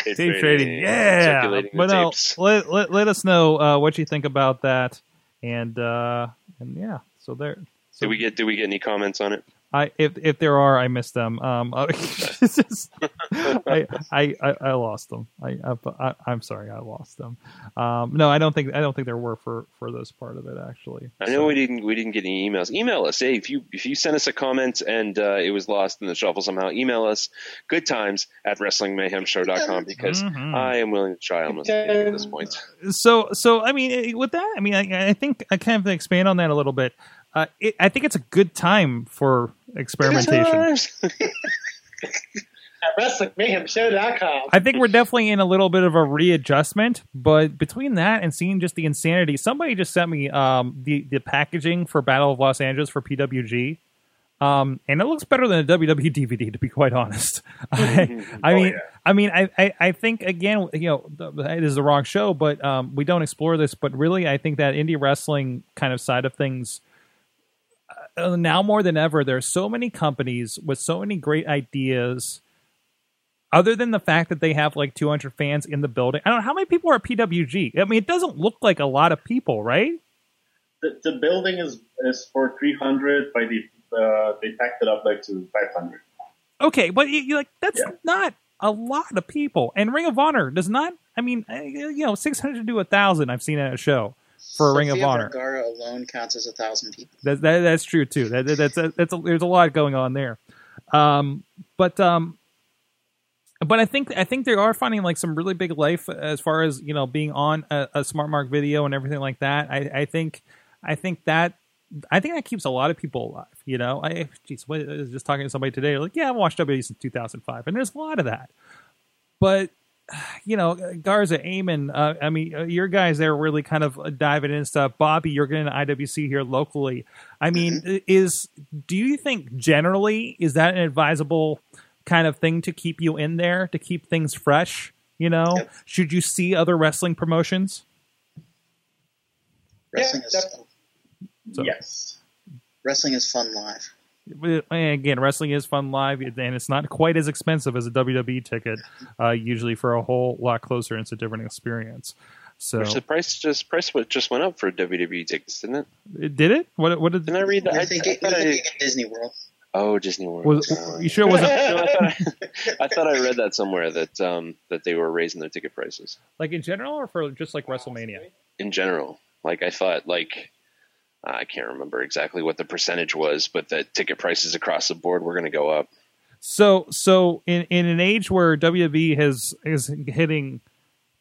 Tape trading, yeah. But no, let, let let us know uh, what you think about that, and uh, and yeah. So there. Did we get? Did we get any comments on it? I if if there are, I missed them. Um, uh, just- I, I I I lost them. I, I I'm sorry, I lost them. Um, no, I don't think I don't think there were for for this part of it actually. I know we didn't. We didn't get any emails. Email us. Hey, if you if you sent us a comment and uh, it was lost in the shuffle somehow, email us. Good times at WrestlingMayhemShow.com because Mhm. I am willing to try almost anything at this point. so so I mean eh, with that I mean I, I think I kind of expand on that a little bit. Uh, it, I think it's a good time for experimentation. At WrestlingMayhemShow.com. I think we're definitely in a little bit of a readjustment, but between that and seeing just the insanity, somebody just sent me um, the the packaging for Battle of Los Angeles for PWG, um, and it looks better than a WWE DVD, to be quite honest. I, I Oh, mean, yeah. I mean, I, I, I think again, you know, th- it is the wrong show, but um, we don't explore this. But really, I think that indie wrestling kind of side of things now more than ever, there are so many companies with so many great ideas. Other than the fact that they have like 200 fans in the building, I don't know how many people are at PWG. I mean, it doesn't look like a lot of people, right? The, the building is is for 300, but they uh, they packed it up like to 500. Okay, but you, like that's not a lot of people. And Ring of Honor does not. I mean, uh, you know, six hundred to a thousand. I've seen at a show for a Ring of Honor. Vergara alone counts as a thousand people. That, that that's true too. That, that- that's that's a, there's a lot going on there. Um, but um, but I think I think they are finding like some really big life as far as you know being on a, a smart mark video and everything like that. I, I think I think that I think that keeps a lot of people alive. You know, I geez, I was just talking to somebody today. Like, yeah, I've watched WWE since 2005, and there's a lot of that. But you know, Garza, Eamon, uh, I mean, uh, your guys there really kind of diving into stuff. Bobby, you're getting IWC here locally. I mean, is do you think generally is that an advisable kind of thing to keep you in there to keep things fresh? You know, should you see other wrestling promotions? Wrestling is yes. wrestling is fun live. But, Again, wrestling is fun live, and it's not quite as expensive as a WWE ticket. Uh, usually, for a whole lot closer, it's a different experience. So, Which the price just price what just went up for WWE tickets, didn't it? It- did it? What? What did? Didn't I read that? You're I, thinking, I thought I- thinking at Disney World. oh, Disney World. Was, Uh, you sure it wasn't no, I, thought, I thought I read that somewhere that um, that they were raising their ticket prices like in general, or for just like WrestleMania? in general. Like I thought, like I can't remember exactly what the percentage was, but that ticket prices across the board were going to go up. So, so in in an age where WWE has is hitting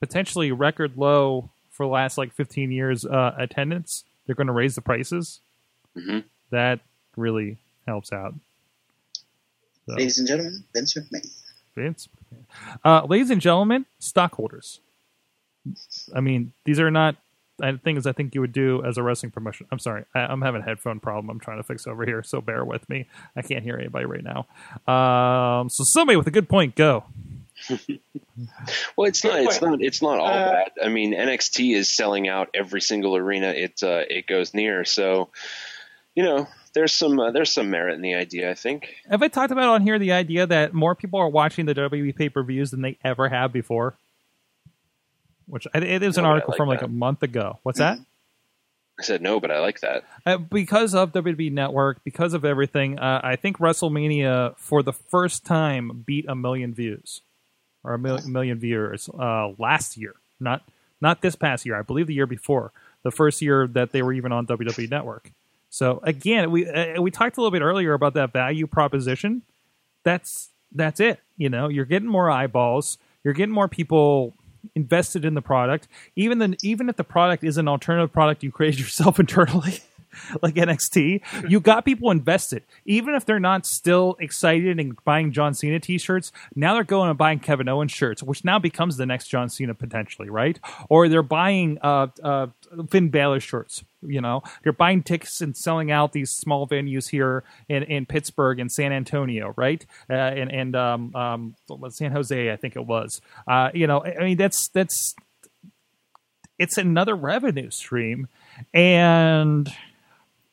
potentially record low for the last like 15 years uh, attendance, they're going to raise the prices. Mm-hmm. That really helps out. So, Ladies and gentlemen, Vince McMahon. Vince. Uh, ladies and gentlemen, stockholders. I mean, these are not uh, things I think you would do as a wrestling promotion. I'm sorry, I, I'm having a headphone problem. I'm trying to fix over here, so bear with me. I can't hear anybody right now. Um, so somebody with a good point, go. Well, it's not. It's not. It's not all Uh, bad. I mean, NXT is selling out every single arena it uh, it goes near. So, you know, there's some uh, there's some merit in the idea. I think. Have I talked about on here the idea that more people are watching the WWE pay per views than they ever have before? Which it it is an No, I article like from like a month ago. What's that? I said no, but I like that. Uh, because of WWE Network, because of everything, uh, I think WrestleMania for the first time beat a million views or a mil- million viewers uh, last year. Not not this past year. I believe the year before, the first year that they were even on WWE Network. So again, we uh, we talked a little bit earlier about that value proposition. That's that's it. You know, you're getting more eyeballs. You're getting more people invested in the product. Even the even if the product is an alternative product you created yourself internally, like NXT, you got people invested. Even if they're not still excited and buying John Cena t-shirts, now they're going and buying Kevin Owens shirts, which now becomes the next John Cena potentially, right? Or they're buying uh, uh, Finn Balor shirts. You know, they're buying tickets and selling out these small venues here in, in Pittsburgh and San Antonio, right? Uh, and and um, um, San Jose, I think it was. Uh, you know, I I mean, that's that's it's another revenue stream, and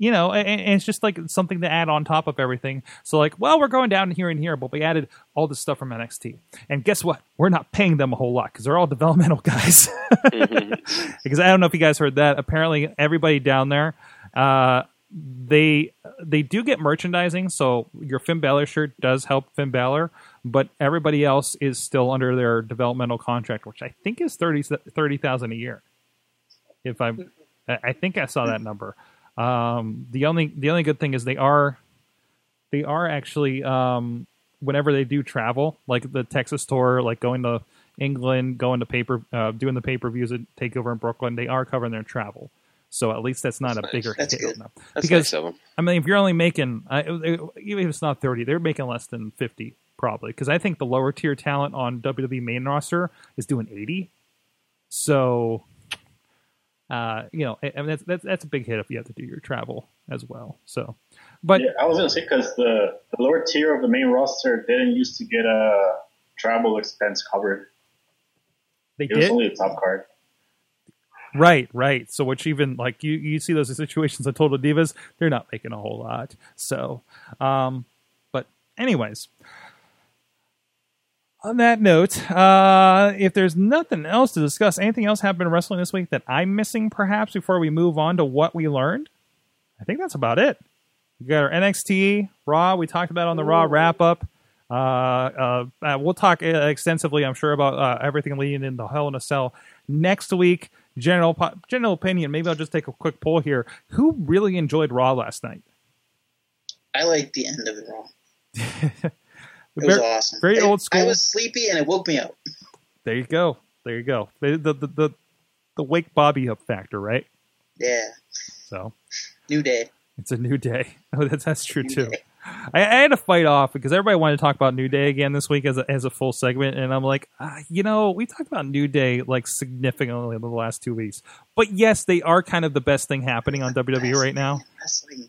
you know, and, and it's just like something to add on top of everything. So, like, well, we're going down here and here, but we added all this stuff from NXT, and guess what? We're not paying them a whole lot because they're all developmental guys. because I don't know if you guys heard that. Apparently, everybody down there, uh, they they do get merchandising. So your Finn Balor shirt does help Finn Balor, but everybody else is still under their developmental contract, which I think is 30 30000 a year. If I'm, I I think I saw that number. Um, the only the only good thing is they are they are actually um, whenever they do travel, like the Texas tour, like going to England, going to paper, uh, doing the pay per views at Takeover in Brooklyn, they are covering their travel. So at least that's not a nice. bigger That's hit good. That's because nice. I mean, if you're only making uh, even if it's not thirty, they're making less than fifty probably. Because I think the lower tier talent on WWE main roster is doing eighty. So, uh, you know, I mean that's, that's that's a big hit if you have to do your travel as well. So, but yeah, I was gonna say because the, the lower tier of the main roster didn't used to get a travel expense covered. They it was did? only the top card. Right, right. So which even like you you see those situations on Total Divas, they're not making a whole lot. So, um, but anyways, on that note, uh, if there's nothing else to discuss, anything else happened in wrestling this week that I'm missing, perhaps before we move on to what we learned, I think that's about it. We got our NXT Raw. We talked about on the Raw wrap up. Uh, uh, uh, we'll talk uh, extensively, I'm sure, about uh, everything leading into Hell in a Cell next week. General po- general opinion. Maybe I'll just take a quick poll here. Who really enjoyed Raw last night? I like the end of it Raw. It was Very- awesome. very It- old school. I was sleepy and it woke me up. There you go. There you go. The the the, the, the wake Bobby up factor, right? Yeah. So New day. It's a new day. Oh, that's that's true too. I, I had to fight off because everybody wanted to talk about New Day again this week as a, as a full segment, and I'm like, ah, you know, we talked about New Day like significantly in the last two weeks, but yes, they are kind of the best thing happening on WWE right now.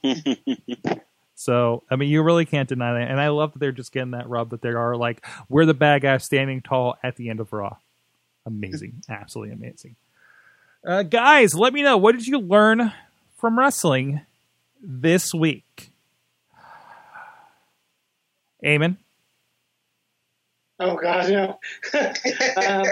Wrestling. So I mean, you really can't deny that, and I love that they're just getting that rub that they are like we're the bad guys standing tall at the end of Raw. Amazing, absolutely amazing. Uh, guys, let me know what did you learn from wrestling this week. Eamon, Oh God, no. um,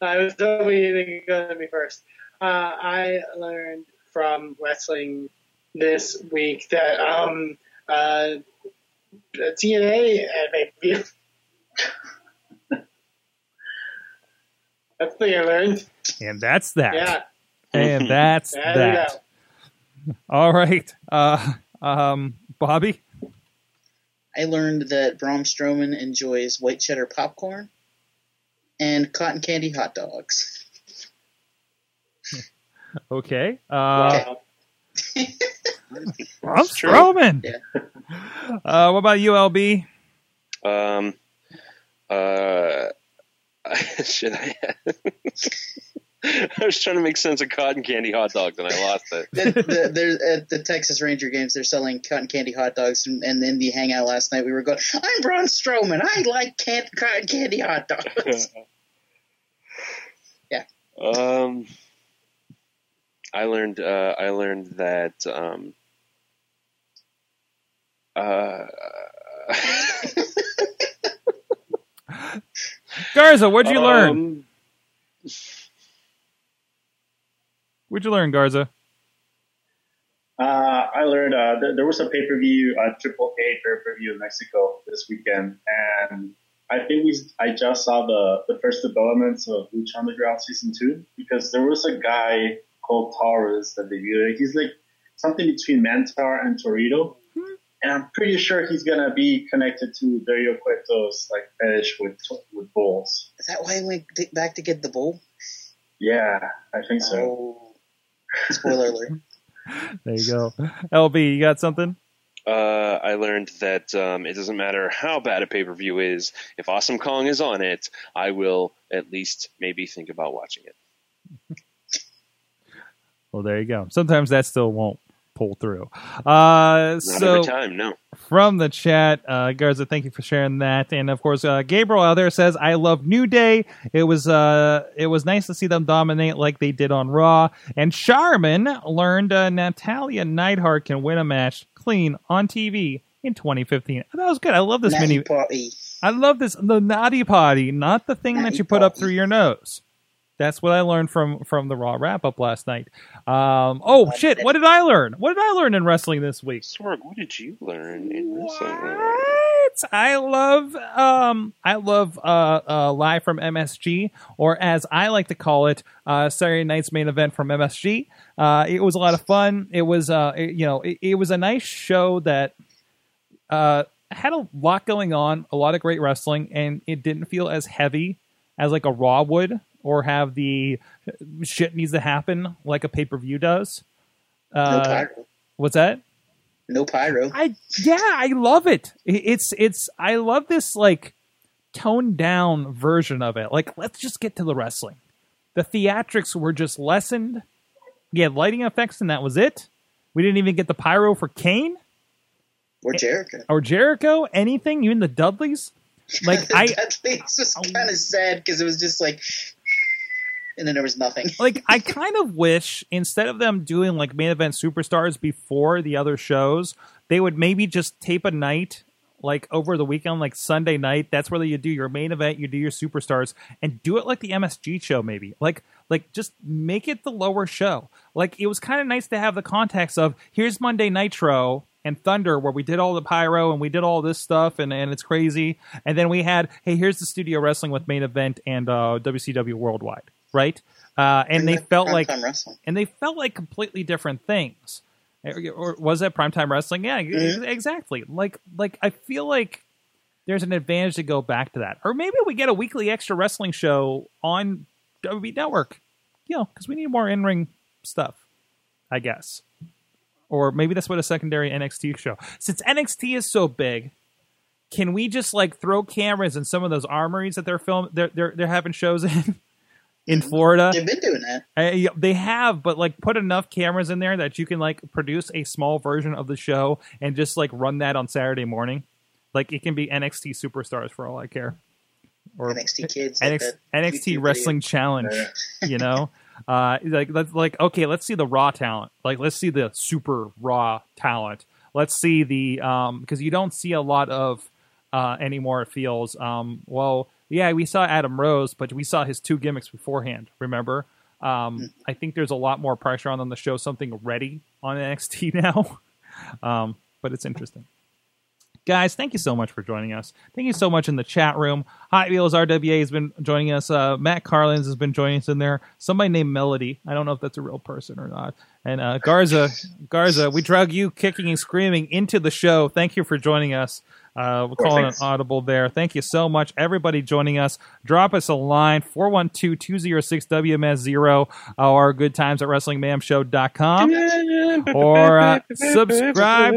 I was hoping you didn't go to me first. Uh, I learned from wrestling this week that um, uh, TNA had pay-per-view. That's the thing I learned. and that's that. Yeah. And that's There you that. All right, uh, um, Bobby. I learned that Braun Strowman enjoys white cheddar popcorn and cotton candy hot dogs. Okay. Uh, Okay. I'm Strowman. Yeah. Uh, what about you, LB? Um, uh, should I? I was trying to make sense of cotton candy hot dogs and I lost it. the, the, there's at the Texas Ranger games, they're selling cotton candy hot dogs, and, and in the hangout last night, we were going, "I'm Braun Strowman. I like can- cotton candy hot dogs." yeah. Um, I learned. Uh, I learned that. Um, uh, Garza, what'd you learn? um, What'd you learn, Garza? Uh, I learned uh, th- there was a pay per view, a Triple A pay per view in Mexico this weekend, and I think we I just saw the the first developments of Lucha Underground season two because there was a guy called Torres that debuted. He's like something between Mantar and Torito, and I'm pretty sure he's gonna be connected to Dario Cueto's like fetish with with bulls. Is that why he went back to get the bull? Yeah, I think so. Oh, spoiler alert. There you go. LB, you got something? uh, I learned that um, it doesn't matter how bad a pay per view is. If Awesome Kong is on it, I will at least maybe think about watching it. Well, there you go. Sometimes that still won't pull through. Uh, Not so every time, no. from the chat, uh, Garza, thank you for sharing that. And of course, uh, Gabriel out there says, "I love New Day. It was uh, it was nice to see them dominate like they did on Raw." And Charmin learned uh, Natalya Neidhart can win a match clean on TV in 2015. That was good. I love this Natty mini. potty. I love this the naughty potty, not the thing that you put up through your nose. That's what I learned from from the Raw wrap up last night. Um, oh shit! What did I learn? What did I learn in wrestling this week? Sorg, what did you learn in wrestling? What? I love um I love uh, uh live from MSG or as I like to call it uh Saturday night's main event from MSG. Uh it was a lot of fun. It was uh it- you know it, it was a nice show that uh had a lot going on, a lot of great wrestling and it didn't feel as heavy as like a Raw would or have the shit needs to happen like a pay-per-view does. No Uh pyro. what's that? No pyro. I yeah, I love it. It's it's I love this like toned down version of it. Like let's just get to the wrestling. The theatrics were just lessened. We had lighting effects and that was it. We didn't even get the pyro for Kane Or Jericho. or Jericho, anything, even the Dudleys. Like I Dudley's was kind of sad because it was just like, and then there was nothing. like I kind of wish instead of them doing like main event superstars before the other shows, they would maybe just tape a night like over the weekend, like Sunday night. That's where you do your main event, you do your superstars, and do it like the MSG show, maybe. Like like just make it the lower show. Like it was kind of nice to have the context of here's Monday Nitro and Thunder, where we did all the pyro and we did all this stuff, and, and it's crazy. And then we had, hey, here's the studio wrestling with main event and uh, WCW Worldwide, right? Uh, and they felt like wrestling. and they felt like completely different things. Or was that primetime wrestling? Yeah, Mhm. exactly. Like like I feel like there's an advantage to go back to that, or maybe we get a weekly extra wrestling show on WWE Network. You know, because we need more in ring stuff, I guess. Or maybe that's what a secondary NXT show. Since NXT is so big, can we just like throw cameras in some of those armories that they're film they're they're, they're having shows in in Florida? They've been doing that. Uh, yeah, they have, but like put enough cameras in there that you can like produce a small version of the show and just like run that on Saturday morning. Like it can be NXT superstars for all I care. Or NXT kids. NXT, that NXT Wrestling video. Challenge, you know, uh, like let's like okay, let's see the raw talent. Like let's see the super raw talent. Let's see the um because you don't see a lot of uh anymore. It feels um well yeah we saw Adam Rose, but we saw his two gimmicks beforehand. Remember. Um, I think there's a lot more pressure on them to show something ready on NXT now, um, but it's interesting. Guys, thank you so much for joining us. Thank you so much in the chat room. Hot Wheels RWA has been joining us. Uh, Matt Carlins has been joining us in there. Somebody named Melody. I don't know if that's a real person or not. And uh, Garza, Garza, we drug you kicking and screaming into the show. Thank you for joining us. Uh, we're calling an audible there. Thank you so much, everybody joining us. Drop us a line 412 206 WMS0 or good times at WrestlingMayhemShow.com or uh, subscribe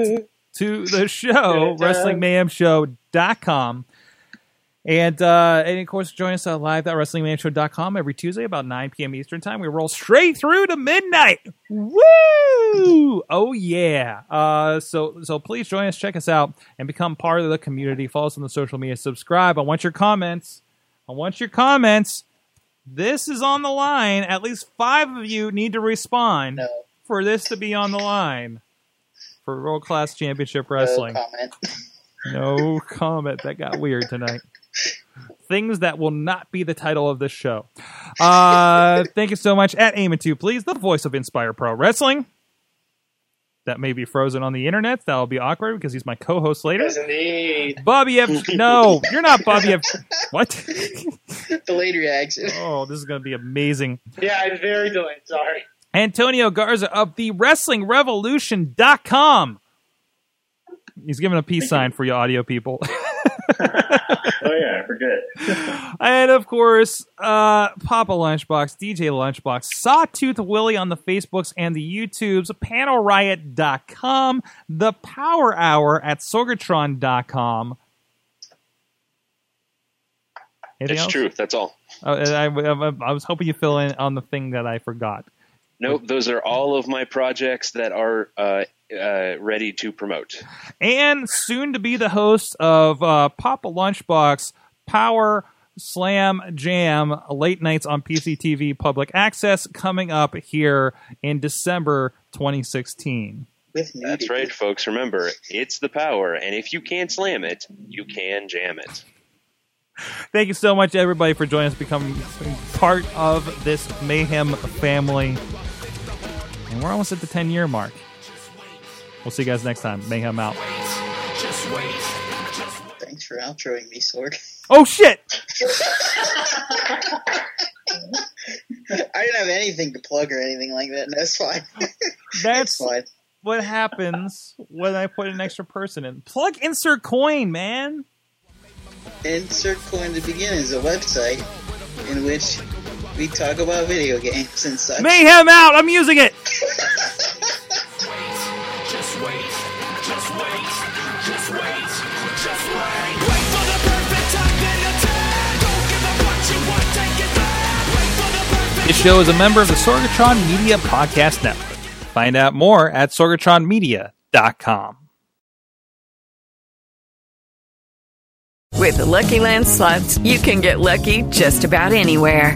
to the show, WrestlingMayhemShow.com. And, uh, and of course, join us uh, live at WrestlingMayhemShow.com every Tuesday about 9 p.m. Eastern Time. We roll straight through to midnight. Woo! Oh yeah! Uh, so so please join us, check us out, and become part of the community. Follow us on the social media, subscribe. I want your comments. I want your comments. This is on the line. At least five of you need to respond for this to be on the line for World Class Championship Wrestling. No comment. No comment. That got weird tonight. Things that will not be the title of this show. Uh, thank you so much. At Eamon 2, please, the voice of Inspire Pro Wrestling. That may be frozen on the internet. That'll be awkward because he's my co-host later. Yes, indeed. Bobby F. No, you're not Bobby F. What? Delayed reaction. Oh, this is going to be amazing. Yeah, I'm very delayed. Sorry. Antonio Garza of the WrestlingRevolution.com. He's giving a peace sign for you audio people. Oh yeah, I forget. and of course, uh, Papa Lunchbox, DJ Lunchbox, Sawtooth Willie on the Facebooks and the YouTubes, PanelRiot.com, The Power Hour at Sorgatron.com. Anything It's else? true. That's all. Oh, and I, I, I was hoping you fill in on the thing that I forgot. Nope, those are all of my projects that are uh, uh, ready to promote. and soon to be the host of uh, Papa Lunchbox Power Slam Jam late nights on PCTV Public Access coming up here in December 2016. That's right, folks. Remember, it's the power, and if you can't slam it, you can jam it. Thank you so much, everybody, for joining us, becoming part of this Mayhem family. And we're almost at the 10 year mark. We'll see you guys next time. Mayhem out. Just wait. Thanks for outroing me, Sorg. Oh, shit! I didn't have anything to plug or anything like that. and That's fine. That's fine. what happens when I put an extra person in. Plug insert coin, man. Insert Coin to Begin is a website in which we talk about video games and such. Mayhem out. I'm using it. This show is a member of the Sorgatron Media Podcast Network. Find out more at sorgatronmedia.com. With the Lucky Land slots, you can get lucky just about anywhere.